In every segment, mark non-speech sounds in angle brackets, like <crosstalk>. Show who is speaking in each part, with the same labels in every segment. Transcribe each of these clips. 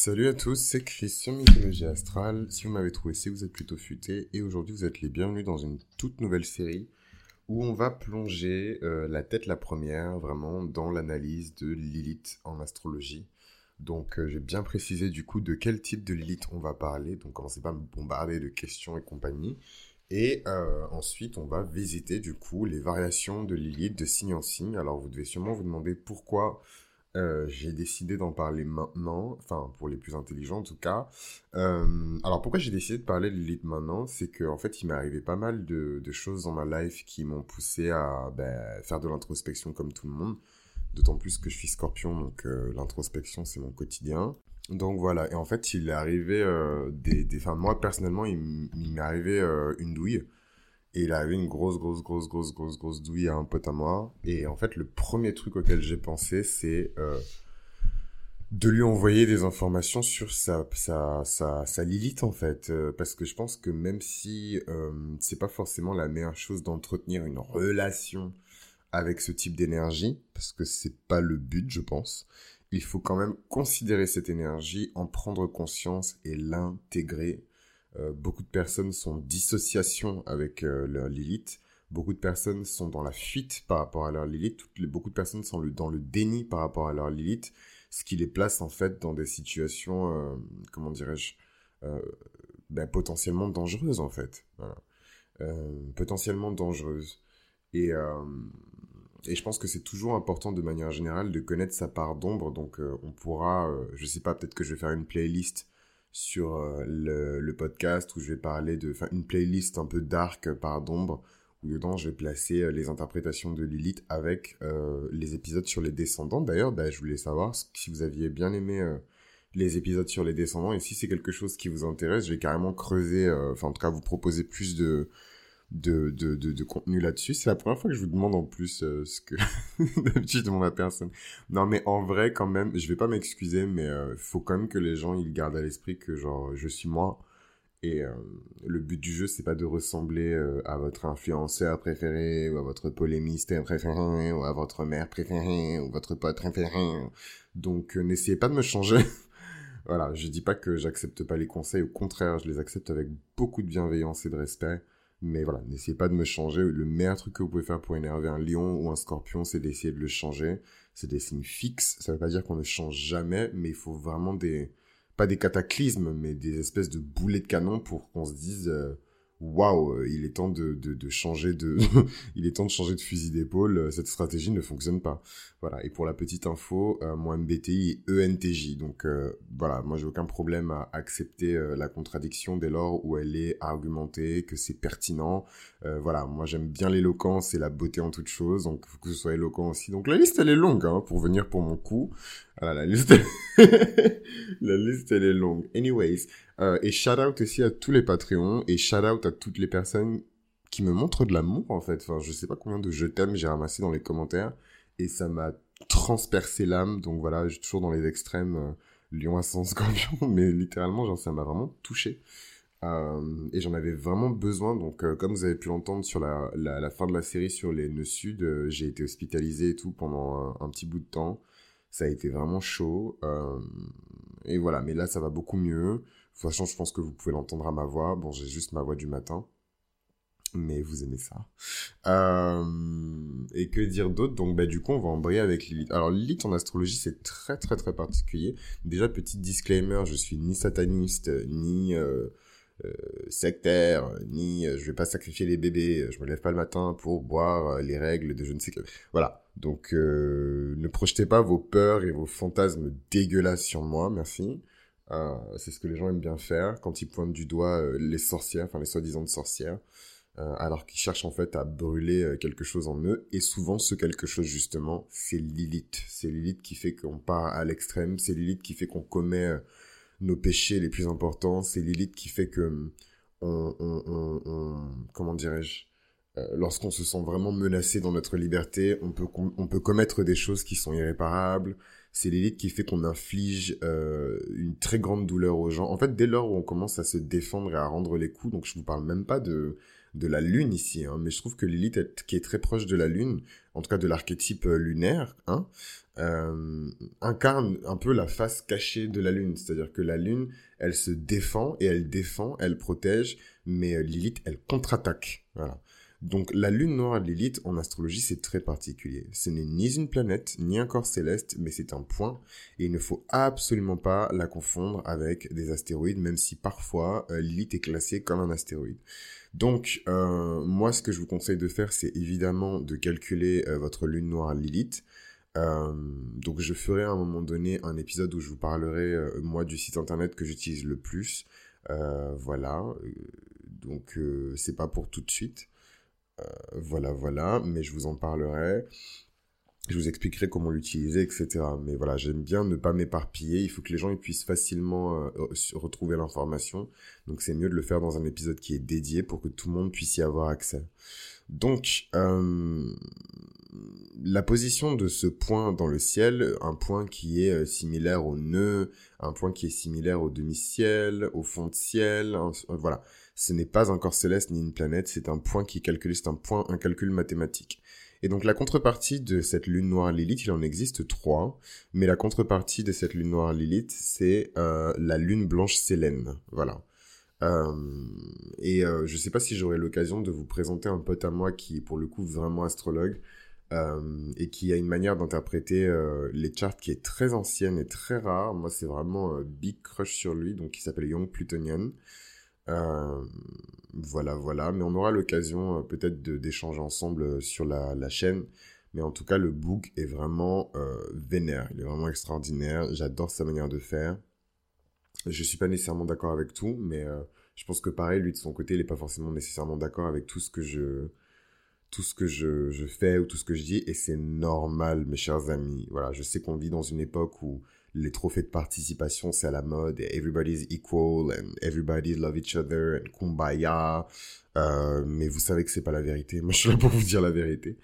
Speaker 1: Salut à tous, c'est Christian Mythologie Astrale. Si vous m'avez trouvé, c'est vous êtes plutôt futé. Et aujourd'hui, vous êtes les bienvenus dans une toute nouvelle série où on va plonger euh, la tête la première vraiment dans l'analyse de Lilith en astrologie. Donc euh, j'ai bien précisé du coup de quel type de Lilith on va parler. Donc commencez pas à me bombarder de questions et compagnie. Et euh, ensuite, on va visiter du coup les variations de Lilith de signe en signe. Alors vous devez sûrement vous demander pourquoi euh, j'ai décidé d'en parler maintenant, enfin pour les plus intelligents en tout cas. Euh, alors pourquoi j'ai décidé de parler de Lilith maintenant? C'est qu'en en fait il m'est arrivé pas mal de, choses dans ma life qui m'ont poussé à ben, faire de l'introspection comme tout le monde. D'autant plus que je suis scorpion, donc euh, l'introspection c'est mon quotidien. Donc voilà, et en fait il est arrivé des... Enfin moi personnellement il m'est arrivé une douille. Et il avait une grosse, grosse, grosse, grosse, grosse, grosse douille à un pote à moi. Et en fait, le premier truc auquel j'ai pensé, c'est euh, de lui envoyer des informations sur sa, sa, sa, sa Lilith, en fait. Euh, parce que je pense que même si euh, c'est pas forcément la meilleure chose d'entretenir une relation avec ce type d'énergie, parce que c'est pas le but, je pense, il faut quand même considérer cette énergie, en prendre conscience et l'intégrer beaucoup de personnes sont en dissociation avec euh, leur Lilith. Beaucoup de personnes sont dans la fuite par rapport à leur Lilith. beaucoup de personnes sont dans le déni par rapport à leur Lilith, ce qui les place en fait dans des situations, euh, comment dirais-je, ben, potentiellement dangereuses en fait. potentiellement dangereuses. Et, et je pense que c'est toujours important de manière générale de connaître sa part d'ombre. Donc on pourra, je sais pas, peut-être que je vais faire une playlist sur euh, le, le, podcast où je vais parler de une playlist un peu dark par d'ombre où dedans je vais placer euh, les interprétations de Lilith avec euh, les épisodes sur les descendants. D'ailleurs, bah, je voulais savoir si vous aviez bien aimé les épisodes sur les descendants et si c'est quelque chose qui vous intéresse, je vais carrément creuser, enfin en tout cas vous proposer plus de de, de, de, contenu là-dessus. C'est la première fois que je vous demande en plus euh, ce que <laughs> d'habitude demande à personne. Non, mais en vrai, quand même, je vais pas m'excuser, mais il euh, faut quand même que les gens ils gardent à l'esprit que genre je suis moi. Et euh, le but du jeu, c'est pas de ressembler à votre influenceur préféré, ou à votre polémiste préféré, ou à votre mère préférée, ou votre pote préféré. Donc, n'essayez pas de me changer. <laughs> voilà, je dis pas que j'accepte pas les conseils, au contraire, je les accepte avec beaucoup de bienveillance et de respect. Mais voilà, n'essayez pas de me changer. Le meilleur truc que vous pouvez faire pour énerver un lion ou un scorpion, c'est d'essayer de le changer. C'est des signes fixes. Ça veut pas dire qu'on ne change jamais, mais il faut vraiment des, pas des cataclysmes, mais des espèces de boulets de canon pour qu'on se dise, euh, waouh, euh, il est temps de, de, de changer de, <laughs> il est temps de changer de fusil d'épaule. Euh, cette stratégie ne fonctionne pas. Voilà. Et pour la petite info, euh, mon MBTI est ENTJ. Donc voilà, moi j'ai aucun problème à accepter la contradiction dès lors où elle est argumentée, que c'est pertinent. voilà, moi j'aime bien l'éloquence et la beauté en toute chose. Donc faut que ce soit éloquent aussi. Donc la liste elle est longue hein, pour venir pour mon coup. Voilà, la liste, <laughs> la liste elle est longue. Anyways, euh, et shout out aussi à tous les Patreons et shout out à toutes les personnes qui me montrent de l'amour en fait. Enfin, je sais pas combien de je t'aime j'ai ramassé dans les commentaires et ça m'a transpercé l'âme. Donc voilà, je suis toujours dans les extrêmes, euh, lion à sens <laughs> scorpion, mais littéralement, genre ça m'a vraiment touché. Euh, et j'en avais vraiment besoin. Donc, euh, comme vous avez pu l'entendre sur la, fin de la série sur les nœuds sud, j'ai été hospitalisé et tout pendant un, petit bout de temps. Ça a été vraiment chaud. et voilà, mais là, ça va beaucoup mieux. De toute façon, je pense que vous pouvez l'entendre à ma voix. Bon, j'ai juste ma voix du matin. Mais vous aimez ça. Euh, et que dire d'autre? Donc, bah, du coup, on va embrayer avec Lilith. Alors, Lilith en astrologie, c'est très, très, très particulier. Déjà, petit disclaimer, je suis ni sataniste, ni euh, euh, sectaire, ni je vais pas sacrifier les bébés. Je me lève pas le matin pour boire les règles de je ne sais que... Voilà. Donc, ne projetez pas vos peurs et vos fantasmes dégueulasses sur moi, merci. Euh, c'est ce que les gens aiment bien faire quand ils pointent du doigt euh, les sorcières, enfin les soi-disant sorcières, euh, alors qu'ils cherchent en fait à brûler quelque chose en eux. Et souvent, ce quelque chose justement, c'est Lilith. C'est Lilith qui fait qu'on part à l'extrême. C'est Lilith qui fait qu'on commet nos péchés les plus importants. C'est Lilith qui fait que on, on comment dirais-je? Lorsqu'on se sent vraiment menacé dans notre liberté, on peut, on peut commettre des choses qui sont irréparables, c'est l'élite qui fait qu'on inflige euh, une très grande douleur aux gens. En fait, dès lors où on commence à se défendre et à rendre les coups, donc je vous parle même pas de de la lune ici, hein, mais je trouve que Lilith, qui est très proche de la lune, en tout cas de l'archétype euh, lunaire, hein, euh, incarne un peu la face cachée de la lune. C'est-à-dire que la lune, elle se défend et elle défend, elle protège, mais euh, Lilith, elle contre-attaque. Voilà. Donc la lune noire de Lilith en astrologie c'est très particulier. Ce n'est ni une planète ni un corps céleste mais c'est un point et il ne faut absolument pas la confondre avec des astéroïdes même si parfois euh, Lilith est classée comme un astéroïde. Donc euh, moi ce que je vous conseille de faire c'est évidemment de calculer euh, votre lune noire Lilith. donc je ferai à un moment donné un épisode où je vous parlerai moi du site internet que j'utilise le plus. voilà. Donc c'est pas pour tout de suite. Euh, voilà, voilà, mais je vous en parlerai. Je vous expliquerai comment l'utiliser, etc. Mais voilà, j'aime bien ne pas m'éparpiller. Il faut que les gens puissent facilement euh, retrouver l'information. Donc c'est mieux de le faire dans un épisode qui est dédié pour que tout le monde puisse y avoir accès. Donc, euh, la position de ce point dans le ciel, un point qui est similaire au nœud, un point qui est similaire au demi-ciel, au fond de ciel, voilà ce n'est pas un corps céleste ni une planète, c'est un point qui est c'est un point, un calcul mathématique. Et donc la contrepartie de cette lune noire Lilith, il en existe trois, mais la contrepartie de cette lune noire Lilith, c'est euh, la lune blanche Sélène, voilà. Euh, et euh, je sais pas si j'aurai l'occasion de vous présenter un pote à moi qui est pour le coup vraiment astrologue et qui a une manière d'interpréter les charts qui est très ancienne et très rare. Moi, c'est vraiment big crush sur lui, donc il s'appelle Young Plutonian. Euh, voilà, voilà. Mais on aura l'occasion euh, peut-être d'échanger ensemble euh, sur la, la, chaîne. Mais en tout cas, le book est vraiment vénère. Il est vraiment extraordinaire. J'adore sa manière de faire. Je suis pas nécessairement d'accord avec tout, mais je pense que pareil, lui de son côté, il est pas forcément nécessairement d'accord avec tout ce que je tout ce que je fais ou tout ce que je dis et c'est normal mes chers amis. Voilà, je sais qu'on vit dans une époque où les trophées de participation, c'est à la mode, et everybody's equal, and everybody love each other, and kumbaya. Euh, mais vous savez que c'est pas la vérité. Moi, je suis là pour vous dire la vérité.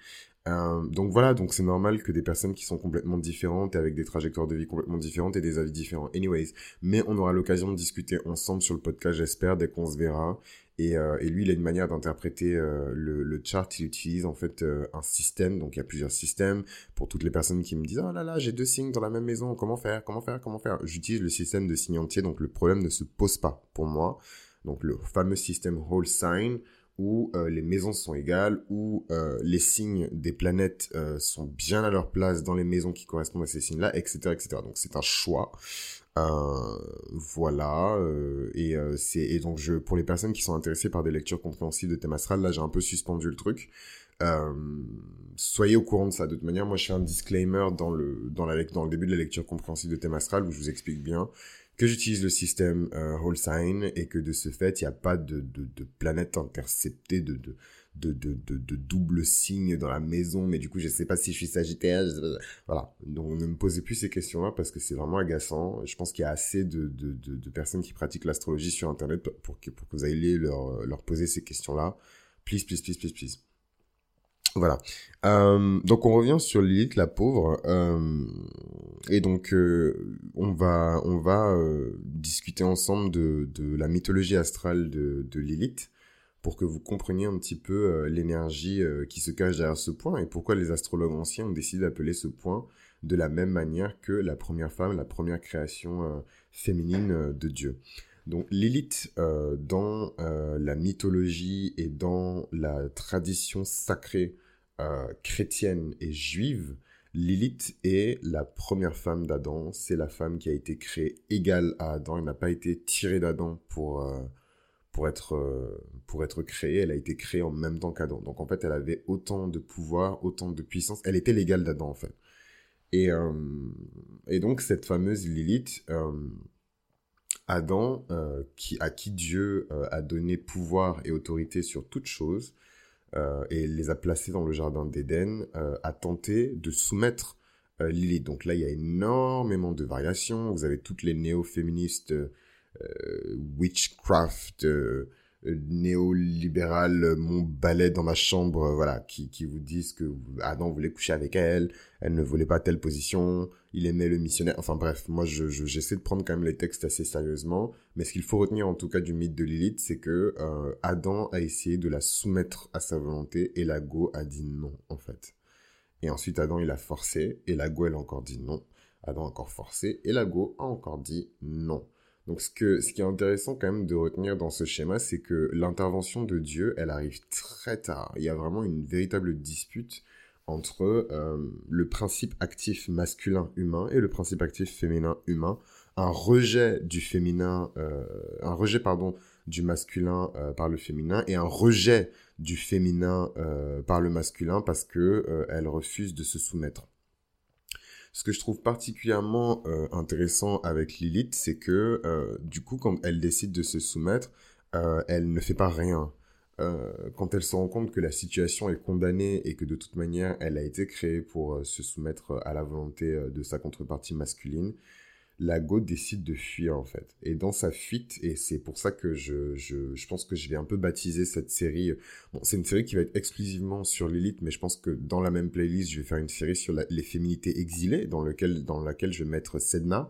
Speaker 1: Euh, donc voilà, donc c'est normal que des personnes qui sont complètement différentes et avec des trajectoires de vie complètement différentes et des avis différents. Anyways, mais on aura l'occasion de discuter ensemble sur le podcast, j'espère, dès qu'on se verra. Et, euh, et, lui, il a une manière d'interpréter euh, le, le, chart. Il utilise en fait euh, un système. Donc il y a plusieurs systèmes. Pour toutes les personnes qui me disent oh là là, j'ai deux signes dans la même maison. Comment faire? Comment faire? Comment faire? J'utilise le système de signes entiers. Donc le problème ne se pose pas pour moi. Donc le fameux système whole sign où les maisons sont égales, où les signes des planètes sont bien à leur place dans les maisons qui correspondent à ces signes-là, etc., etc. Donc c'est un choix. Euh, voilà euh, et euh, c'est et donc je pour les personnes qui sont intéressées par des lectures compréhensibles de thème astral là j'ai un peu suspendu le truc soyez au courant de ça de toute manière moi je fais un disclaimer dans le dans la dans le début de la lecture compréhensible de thème astral où je vous explique bien que j'utilise le système whole sign et que de ce fait il n'y a pas de, de, planète interceptée de, de de, double signe dans la maison, mais du coup, je sais pas si je suis sagittaire. Voilà. Donc, ne me posez plus ces questions-là parce que c'est vraiment agaçant. Je pense qu'il y a assez de, de personnes qui pratiquent l'astrologie sur Internet pour que, pour que vous ayez leur, leur poser ces questions-là. Please, please, please, please, please. Voilà. Euh, donc on revient sur Lilith, la pauvre. Euh, et donc euh, on va on va discuter ensemble de, de la mythologie astrale de, de Lilith pour que vous compreniez un petit peu l'énergie qui se cache derrière ce point et pourquoi les astrologues anciens ont décidé d'appeler ce point de la même manière que la première femme, la première création féminine de Dieu. Donc Lilith, dans la mythologie et dans la tradition sacrée chrétienne et juive, Lilith est la première femme d'Adam, c'est la femme qui a été créée égale à Adam, elle n'a pas été tirée d'Adam pour pour être, euh, pour être créée, elle a été créée en même temps qu'Adam. Donc en fait, elle avait autant de pouvoir, autant de puissance. Elle était l'égale d'Adam en fait. Et, euh, et donc cette fameuse Lilith, euh, Adam, qui, à qui Dieu a donné pouvoir et autorité sur toute chose, et les a placés dans le jardin d'Éden, a tenté de soumettre Lilith. Donc là, il y a énormément de variations. Vous avez toutes les néo-féministes euh, witchcraft, euh, néolibéral, mon balai dans ma chambre, voilà, qui, qui vous disent que Adam voulait coucher avec elle, elle ne voulait pas telle position, il aimait le missionnaire. Enfin bref, moi je, j'essaie de prendre quand même les textes assez sérieusement. Mais ce qu'il faut retenir en tout cas du mythe de Lilith, c'est que euh, Adam a essayé de la soumettre à sa volonté et la Go a dit non en fait. Et ensuite Adam il a forcé et la Go elle a encore dit non. Adam a encore forcé et la Go a encore dit non. Donc ce, que, ce qui est intéressant quand même de retenir dans ce schéma, c'est que l'intervention de Dieu, elle arrive très tard. Il y a vraiment une véritable dispute entre euh, le principe actif masculin humain et le principe actif féminin humain. Un rejet du féminin, euh, un rejet pardon du masculin euh, par le féminin et un rejet du féminin par le masculin parce que elle refuse de se soumettre. Ce que je trouve particulièrement euh, intéressant avec Lilith, c'est que euh, du coup, quand elle décide de se soumettre, euh, elle ne fait pas rien. quand elle se rend compte que la situation est condamnée et que de toute manière, elle a été créée pour se soumettre à la volonté de sa contrepartie masculine, Lago décide de fuir en fait. Et dans sa fuite, et c'est pour ça que je, je, je, pense que je vais un peu baptiser cette série. Bon, c'est une série qui va être exclusivement sur l'élite, mais je pense que dans la même playlist, je vais faire une série sur les féminités exilées, dans, lequel, dans laquelle je vais mettre Sedna.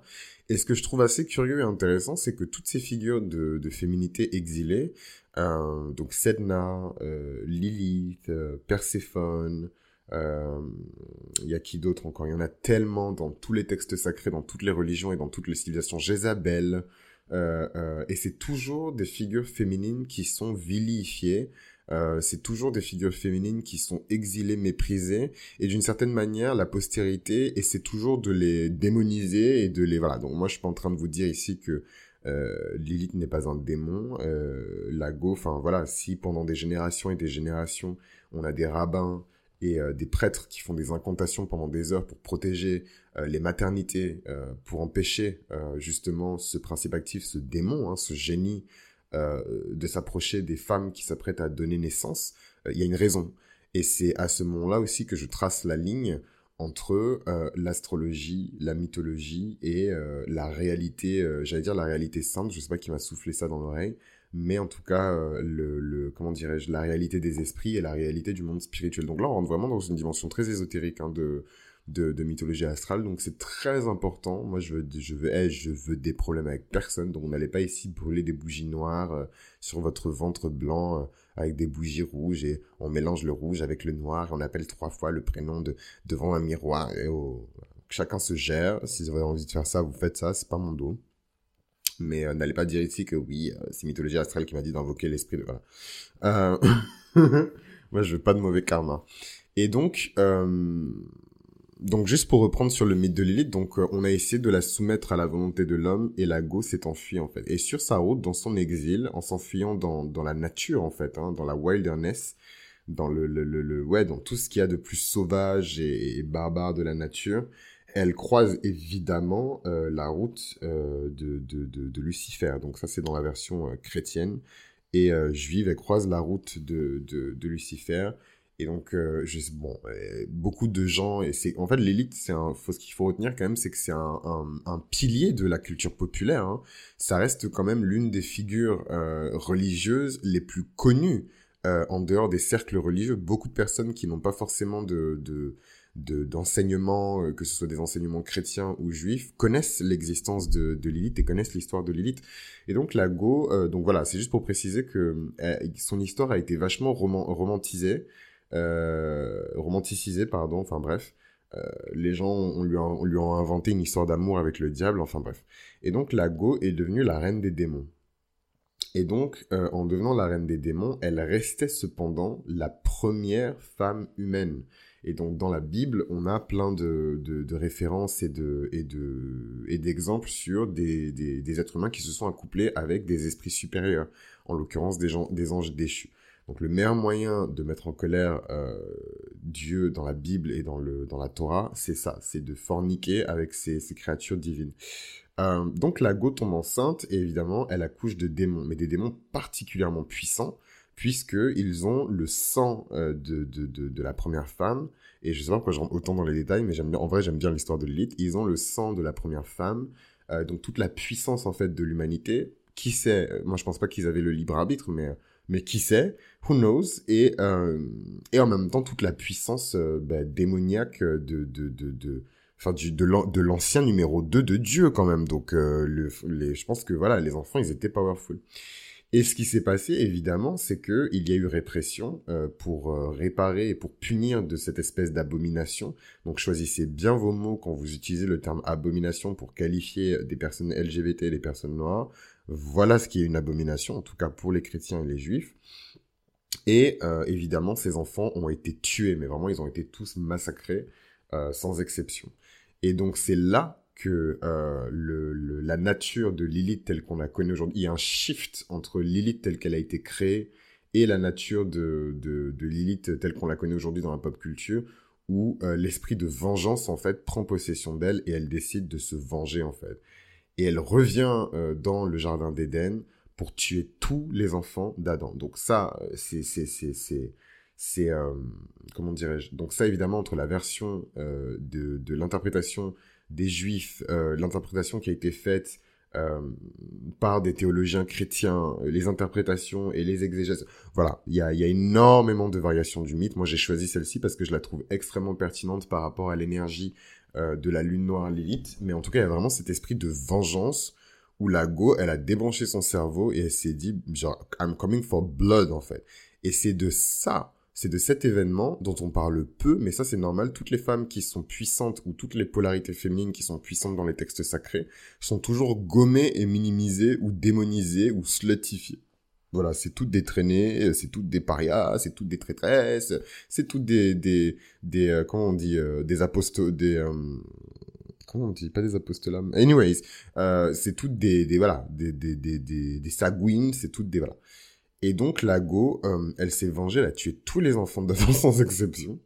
Speaker 1: Et ce que je trouve assez curieux et intéressant, c'est que toutes ces figures de, de féminité exilées, euh, donc Sedna, euh, Lilith, euh, Perséphone, euh, il y a qui d'autre encore? Il y en a tellement dans tous les textes sacrés, dans toutes les religions et dans toutes les civilisations. Jézabel. Euh, euh, et c'est toujours des figures féminines qui sont vilifiées. Euh, c'est toujours des figures féminines qui sont exilées, méprisées, et d'une certaine manière, la postérité essaie toujours de les démoniser et de les voilà. Donc moi, je suis pas en train de vous dire ici que euh, Lilith n'est pas un démon. Euh, la go, enfin voilà, si pendant des générations et des générations, on a des rabbins euh, des prêtres qui font des incantations pendant des heures pour protéger euh, les maternités, euh, pour empêcher justement ce principe actif, ce démon, hein, ce génie de s'approcher des femmes qui s'apprêtent à donner naissance, il y a une raison. Et c'est à ce moment-là aussi que je trace la ligne entre l'astrologie, la mythologie et la réalité, j'allais dire la réalité sainte, je sais pas qui m'a soufflé ça dans l'oreille, mais en tout cas, euh, le, comment dirais-je, la réalité des esprits et la réalité du monde spirituel. Donc là, on rentre vraiment dans une dimension très ésotérique hein, de, de, mythologie astrale, donc c'est très important. Moi, je veux, je veux, hey, je veux des problèmes avec personne, donc on n'allait pas ici brûler des bougies noires euh, sur votre ventre blanc euh, avec des bougies rouges et on mélange le rouge avec le noir et on appelle trois fois le prénom de devant un miroir. Et oh, chacun se gère. Si vous avez envie de faire ça, vous faites ça. C'est pas mon dos mais euh, n'allez pas dire ici que oui, euh, c'est mythologie astrale qui m'a dit d'invoquer l'esprit de... Voilà. Euh... <laughs> Moi, je veux pas de mauvais karma. Et donc, donc juste pour reprendre sur le mythe de Lilith, donc on a essayé de la soumettre à la volonté de l'homme et la go s'est enfuie en fait. Et sur sa route, dans son exil, en s'enfuyant dans, dans la nature en fait, hein, dans la wilderness, dans le, le, le, dans tout ce qu'il y a de plus sauvage et barbare de la nature, elle croise évidemment euh, la route euh, de, de, de, Lucifer. Donc ça, c'est dans la version euh, chrétienne. Et juive, elle croise la route de, Lucifer. Et donc, je, bon, beaucoup de gens, et c'est, en fait, l'élite, c'est un, ce qu'il faut retenir quand même, c'est que c'est un, un, pilier de la culture populaire. Hein. Ça reste quand même l'une des figures religieuses les plus connues en dehors des cercles religieux. Beaucoup de personnes qui n'ont pas forcément de d'enseignements, euh, que ce soit des enseignements chrétiens ou juifs, connaissent l'existence de, de Lilith et connaissent l'histoire de Lilith. Et donc la Go, euh, donc voilà, c'est juste pour préciser que euh, son histoire a été vachement romantisée, romanticisée, pardon, enfin bref. les gens lui, on lui ont inventé une histoire d'amour avec le diable, enfin bref. Et donc la Go est devenue la reine des démons. Et donc, en devenant la reine des démons, elle restait cependant la première femme humaine. Et donc dans la Bible, on a plein de, de, références et de et de et d'exemples sur des, des, des, êtres humains qui se sont accouplés avec des esprits supérieurs, en l'occurrence des gens des anges déchus. Donc le meilleur moyen de mettre en colère euh, Dieu dans la Bible et dans le dans la Torah, c'est ça, c'est de forniquer avec ces, ces créatures divines. Euh, donc la Go tombe enceinte et évidemment elle accouche de démons, mais des démons particulièrement puissants puisqu'ils ont le sang euh, de, de, de, la première femme. Et je sais pas pourquoi je autant dans les détails, mais j'aime en vrai, j'aime bien l'histoire de Lilith. Ils ont le sang de la première femme, euh, donc toute la puissance en fait de l'humanité. Qui sait Moi, je pense pas qu'ils avaient le libre arbitre, mais mais qui sait? Who knows? Et et en même temps toute la puissance bah, démoniaque de de de, de enfin du, de l'ancien numéro 2 de Dieu quand même. Donc le, les, je pense que voilà les enfants ils étaient powerful et ce qui s'est passé, évidemment, c'est que il y a eu répression euh, pour euh, réparer et pour punir de cette espèce d'abomination. Donc choisissez bien vos mots quand vous utilisez le terme abomination pour qualifier des personnes LGBT et les personnes noires. Voilà ce qui est une abomination, en tout cas pour les chrétiens et les juifs. Et euh, évidemment, ces enfants ont été tués, mais vraiment, ils ont été tous massacrés, sans exception. Et donc c'est là que euh, la nature de Lilith telle qu'on la connaît aujourd'hui, il y a un shift entre Lilith telle qu'elle a été créée et la nature de, de, Lilith telle qu'on la connaît aujourd'hui dans la pop culture, où euh, l'esprit de vengeance en fait prend possession d'elle et elle décide de se venger en fait. Et elle revient euh, dans le jardin d'Éden pour tuer tous les enfants d'Adam. Donc ça, c'est c'est comment dirais-je? Donc ça évidemment entre la version de de l'interprétation des juifs, euh, l'interprétation qui a été faite euh, par des théologiens chrétiens, les interprétations et les exégèses. Voilà, il y a, y a, énormément de variations du mythe. Moi, j'ai choisi celle-ci parce que je la trouve extrêmement pertinente par rapport à l'énergie euh, de la lune noire Lilith. Mais en tout cas, il y a vraiment cet esprit de vengeance où la Go, elle a débranché son cerveau et elle s'est dit, genre, I'm coming for blood, en fait. Et c'est de ça c'est de cet événement dont on parle peu, mais ça c'est normal, toutes les femmes qui sont puissantes ou toutes les polarités féminines qui sont puissantes dans les textes sacrés sont toujours gommées et minimisées ou démonisées ou slutifiées. Voilà, c'est toutes des traînées, c'est toutes des parias, c'est toutes des traîtresses, c'est toutes des, des, des, euh, comment on dit, euh, des apostos, des, euh, comment on dit, pas des apostolats, anyways, c'est toutes des, des, voilà, des, des, des, des, des sagouines, c'est toutes des, voilà. Et donc la Go, euh, elle s'est vengée, elle a tué tous les enfants d'Adam <laughs> sans exception.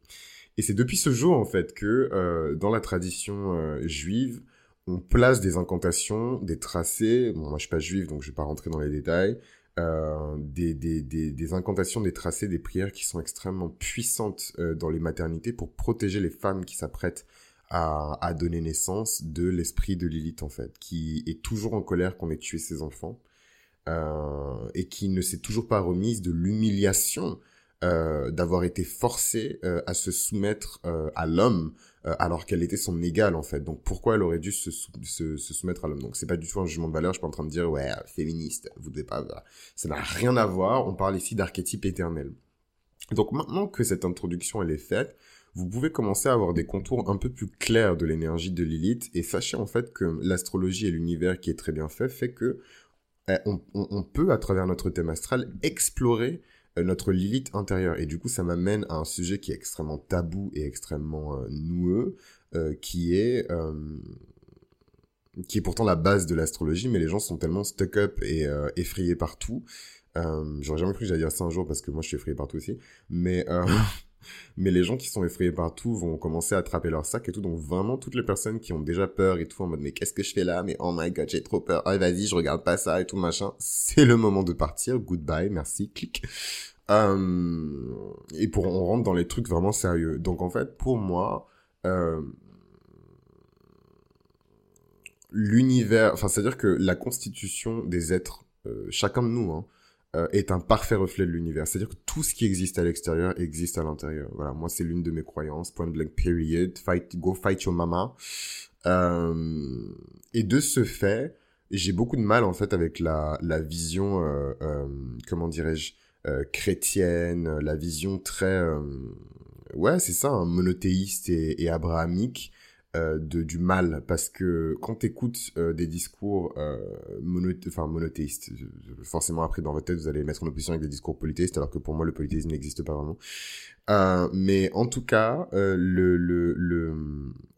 Speaker 1: Et c'est depuis ce jour en fait que euh, dans la tradition euh, juive, on place des incantations, des tracés. Bon, moi je suis pas juif donc je vais pas rentrer dans les détails. Des, des, des, incantations, des tracés, des prières qui sont extrêmement puissantes dans les maternités pour protéger les femmes qui s'apprêtent à, à, donner naissance de l'esprit de Lilith en fait, qui est toujours en colère qu'on ait tué ses enfants et qui ne s'est toujours pas remise de l'humiliation euh, d'avoir été forcée euh, à se soumettre à l'homme alors qu'elle était son égale en fait. Donc pourquoi elle aurait dû se soumettre à l'homme? Donc c'est pas du tout un jugement de valeur. Je suis pas en train de dire ouais féministe, vous devez pas. Ça n'a rien à voir. On parle ici d'archétype éternel. Donc maintenant que cette introduction elle est faite, vous pouvez commencer à avoir des contours un peu plus clairs de l'énergie de Lilith et sachez en fait que l'astrologie et l'univers qui est très bien fait fait que eh, on, peut, à travers notre thème astral, explorer euh, notre Lilith intérieure. Et du coup, ça m'amène à un sujet qui est extrêmement tabou et extrêmement euh, noueux, euh, qui est qui est pourtant la base de l'astrologie, mais les gens sont tellement stuck up et effrayés partout. J'aurais jamais cru que j'allais dire ça un jour parce que moi je suis effrayé partout aussi, mais <laughs> mais les gens qui sont effrayés partout vont commencer à attraper leur sac et tout. Donc vraiment, toutes les personnes qui ont déjà peur et tout, en mode, mais qu'est-ce que je fais là? Mais oh my god, j'ai trop peur. Ah, vas-y, je regarde pas ça et tout, machin. C'est le moment de partir. Goodbye, merci, clic. Euh, et pour, on rentre dans les trucs vraiment sérieux. Donc en fait, pour moi, euh, l'univers, enfin, c'est-à-dire que la constitution des êtres, euh, chacun de nous, hein, euh, est un parfait reflet de l'univers. C'est-à-dire que tout ce qui existe à l'extérieur existe à l'intérieur. Voilà, moi c'est l'une de mes croyances. Point blank period. Fight, go fight your mama. Euh, et de ce fait, j'ai beaucoup de mal en fait avec la la vision, euh, euh comment dirais-je, euh, chrétienne, la vision très, ouais c'est ça, hein, monothéiste et, et abrahamique euh, de, du mal parce que quand tu écoutes euh, des discours euh, enfin, monothéistes, forcément après dans votre tête vous allez mettre en opposition avec des discours polythéistes alors que pour moi le polythéisme n'existe pas vraiment. Euh, mais en tout cas, euh, le, le, le,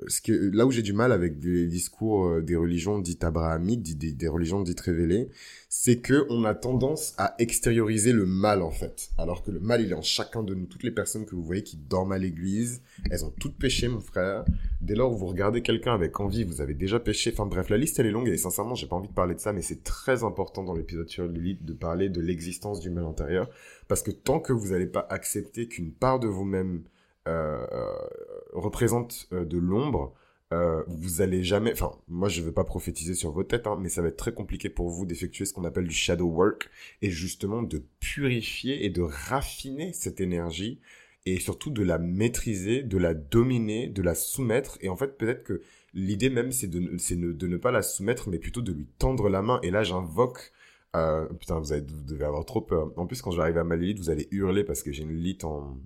Speaker 1: ce que, là où j'ai du mal avec des discours euh, des religions dites abrahamiques, des, des religions dites révélées, c'est que on a tendance à extérioriser le mal en fait, alors que le mal il est en chacun de nous. Toutes les personnes que vous voyez qui dorment à l'église, elles ont toutes péché, mon frère. Dès lors vous regardez quelqu'un avec envie, vous avez déjà péché. Enfin bref, la liste elle est longue et sincèrement j'ai pas envie de parler de ça, mais c'est très important dans l'épisode sur l'élite de parler de l'existence du mal intérieur parce que tant que vous n'allez pas accepter qu'une part de vous-même euh, euh, représente euh, de l'ombre, vous allez jamais, enfin, moi je veux pas prophétiser sur vos têtes, hein, mais ça va être très compliqué pour vous d'effectuer ce qu'on appelle du shadow work et justement de purifier et de raffiner cette énergie et surtout de la maîtriser, de la dominer, de la soumettre. Et en fait, peut-être que l'idée même, c'est de ne pas la soumettre, mais plutôt de lui tendre la main. Et là, j'invoque euh, putain, vous, devez avoir trop peur. En plus, quand j'arrive à ma Lilith, vous allez hurler parce que j'ai une Lilith en,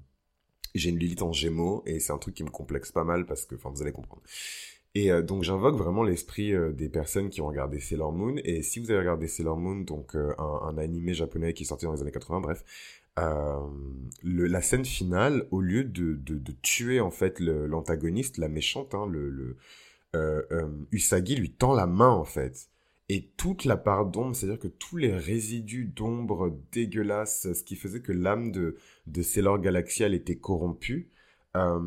Speaker 1: j'ai une Lilith en Gémeaux et c'est un truc qui me complexe pas mal parce que, enfin, vous allez comprendre. Et euh, donc j'invoque vraiment l'esprit euh, des personnes qui ont regardé Sailor Moon. Et si vous avez regardé Sailor Moon, donc un, un, animé japonais qui est sorti dans les années 80, bref, la scène finale, au lieu de, de, de tuer en fait l'antagoniste, la méchante, hein, le, le Usagi lui tend la main en fait et toute la part d'ombre, c'est-à-dire que tous les résidus d'ombre dégueulasses, ce qui faisait que l'âme de, de Sailor Galaxia était corrompue, euh,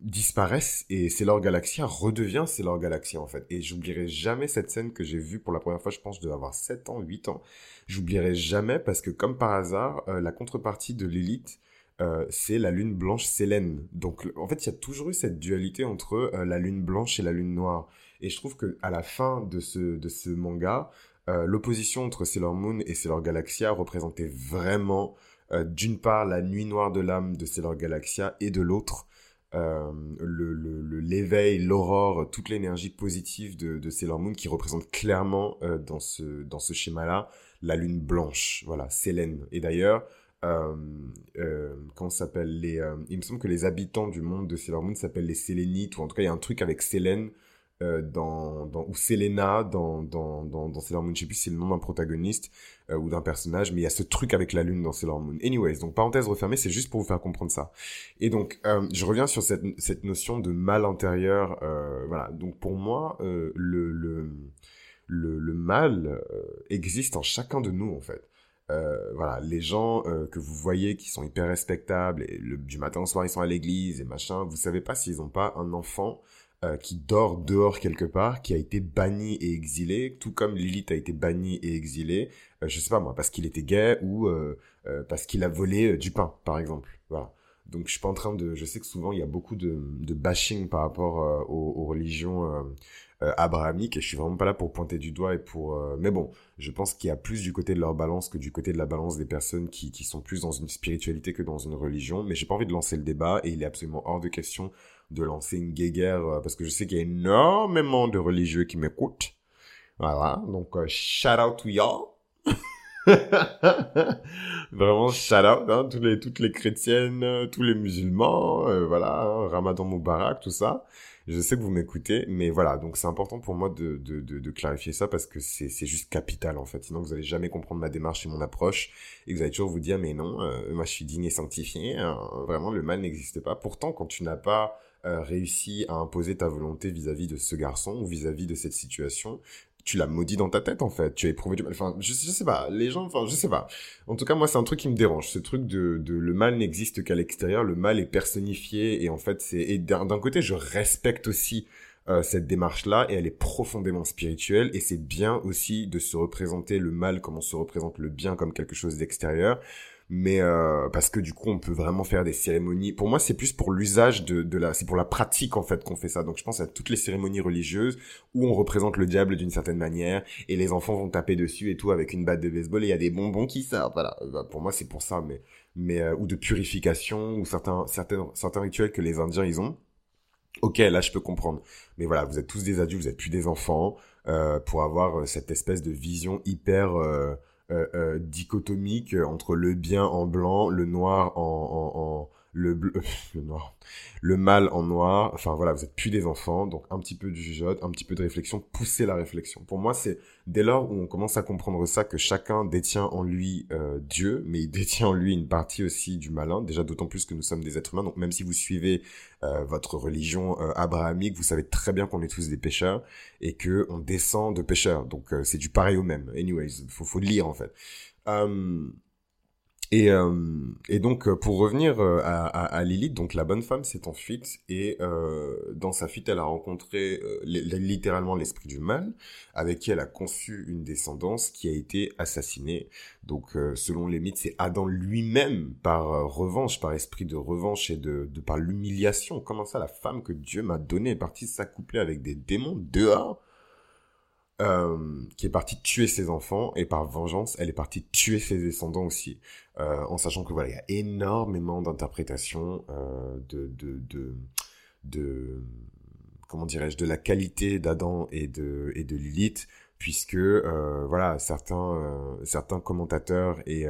Speaker 1: disparaissent et Sailor Galaxia redevient Sailor Galaxia en fait. Et j'oublierai jamais cette scène que j'ai vue pour la première fois, je pense je avoir 7 ans, 8 ans. J'oublierai jamais parce que comme par hasard, euh, la contrepartie de l'élite, euh, c'est la lune blanche Sélène. Donc en fait, il y a toujours eu cette dualité entre la lune blanche et la lune noire. Et je trouve que à la fin de ce, de ce manga, euh, l'opposition entre Sailor Moon et Sailor Galaxia représentait vraiment, euh, d'une part, la nuit noire de l'âme de Sailor Galaxia et de l'autre, euh, le l'éveil, le, l'aurore, toute l'énergie positive de, de Sailor Moon qui représente clairement euh, dans ce, dans ce schéma-là la lune blanche, voilà, Sélène. Et d'ailleurs, comment s'appelle les il me semble que les habitants du monde de Sailor Moon s'appellent les Sélénites ou en tout cas il y a un truc avec Sélène dans, dans, ou Selena dans, dans, dans, dans Sailor Moon. Je sais plus si c'est le nom d'un protagoniste euh, ou d'un personnage, mais il y a ce truc avec la lune dans Sailor Moon. Anyways, donc parenthèse refermée, c'est juste pour vous faire comprendre ça. Et donc, euh, je reviens sur cette, cette notion de mal intérieur. voilà, donc pour moi, le, le, le, mal existe en chacun de nous, en fait. Euh, voilà, les gens euh, que vous voyez qui sont hyper respectables du matin au soir ils sont à l'église et machin, vous savez pas s'ils ont pas un enfant euh, qui dort dehors quelque part, qui a été banni et exilé, tout comme Lilith a été banni et exilé, euh, je sais pas moi, parce qu'il était gay ou euh, parce qu'il a volé du pain, par exemple. Voilà. Donc je suis pas en train de, je sais que souvent il y a beaucoup de, de bashing par rapport aux, aux, religions abrahamiques et je suis vraiment pas là pour pointer du doigt et pour, mais bon, je pense qu'il y a plus du côté de leur balance que du côté de la balance des personnes qui, qui sont plus dans une spiritualité que dans une religion. Mais j'ai pas envie de lancer le débat et il est absolument hors de question de lancer une guéguerre euh, parce que je sais qu'il y a énormément de religieux qui m'écoutent. Voilà, donc euh, shout out to y'all. <laughs> Vraiment shout out, hein, tous les, toutes les chrétiennes, euh, tous les musulmans, voilà, hein, Ramadan Moubarak, tout ça. Je sais que vous m'écoutez, mais voilà, donc c'est important pour moi de, de, de, de clarifier ça parce que c'est, juste capital en fait. Sinon, vous allez jamais comprendre ma démarche et mon approche et vous allez toujours vous dire, mais non, moi je suis digne et sanctifié, hein, vraiment le mal n'existe pas. Pourtant, quand tu n'as pas euh, réussi à imposer ta volonté vis-à-vis de ce garçon ou vis-à-vis de cette situation, tu l'as maudit dans ta tête en fait. Tu as éprouvé du mal. Enfin, je, je sais pas. Les gens, enfin, je sais pas. En tout cas, moi, c'est un truc qui me dérange. Ce truc de, de le mal n'existe qu'à l'extérieur. Le mal est personnifié et en fait, c'est et d'un côté, je respecte aussi euh, cette démarche-là et elle est profondément spirituelle et c'est bien aussi de se représenter le mal comme on se représente le bien comme quelque chose d'extérieur mais euh, parce que du coup on peut vraiment faire des cérémonies. Pour moi c'est plus pour l'usage de, de la c'est pour la pratique en fait qu'on fait ça. Donc je pense à toutes les cérémonies religieuses où on représente le diable d'une certaine manière et les enfants vont taper dessus et tout avec une batte de baseball et il y a des bonbons qui sortent. Voilà. Bah, pour moi c'est pour ça mais mais euh, ou de purification ou certains certains certains rituels que les indiens ils ont. Ok, là je peux comprendre. Mais voilà, vous êtes tous des adultes, vous êtes plus des enfants, euh, pour avoir euh, cette espèce de vision hyper euh, euh, euh, dichotomique entre le bien en blanc, le noir en le bleu, <laughs> le noir, le mal en noir. Enfin voilà, vous êtes plus des enfants, donc un petit peu de jugeote, un petit peu de réflexion, poussez la réflexion. Pour moi, c'est dès lors où on commence à comprendre ça que chacun détient en lui euh, Dieu, mais il <laughs> détient en lui une partie aussi du malin. Déjà d'autant plus que nous sommes des êtres humains. Donc même si vous suivez euh, votre religion euh, abrahamique, vous savez très bien qu'on est tous des pécheurs et que on descend de pécheurs. Donc c'est du pareil au même. Anyways, faut faut lire en fait. Et, euh, et donc, euh, pour revenir euh, à, à, à, Lilith, donc la bonne femme s'est enfuite et euh, dans sa fuite, elle a rencontré littéralement l'esprit du mal, avec qui elle a conçu une descendance qui a été assassinée. Donc, selon les mythes, c'est Adam lui-même, par revanche, par esprit de revanche et de, de par l'humiliation. Comment ça, la femme que Dieu m'a donnée est partie s'accoupler avec des démons dehors? Euh, qui est partie tuer ses enfants et par vengeance, elle est partie tuer ses descendants aussi, euh, en sachant que voilà, il y a énormément d'interprétations euh, de, de, de, de, comment dirais-je, de la qualité d'Adam et de et de Lilith, puisque voilà, certains certains commentateurs et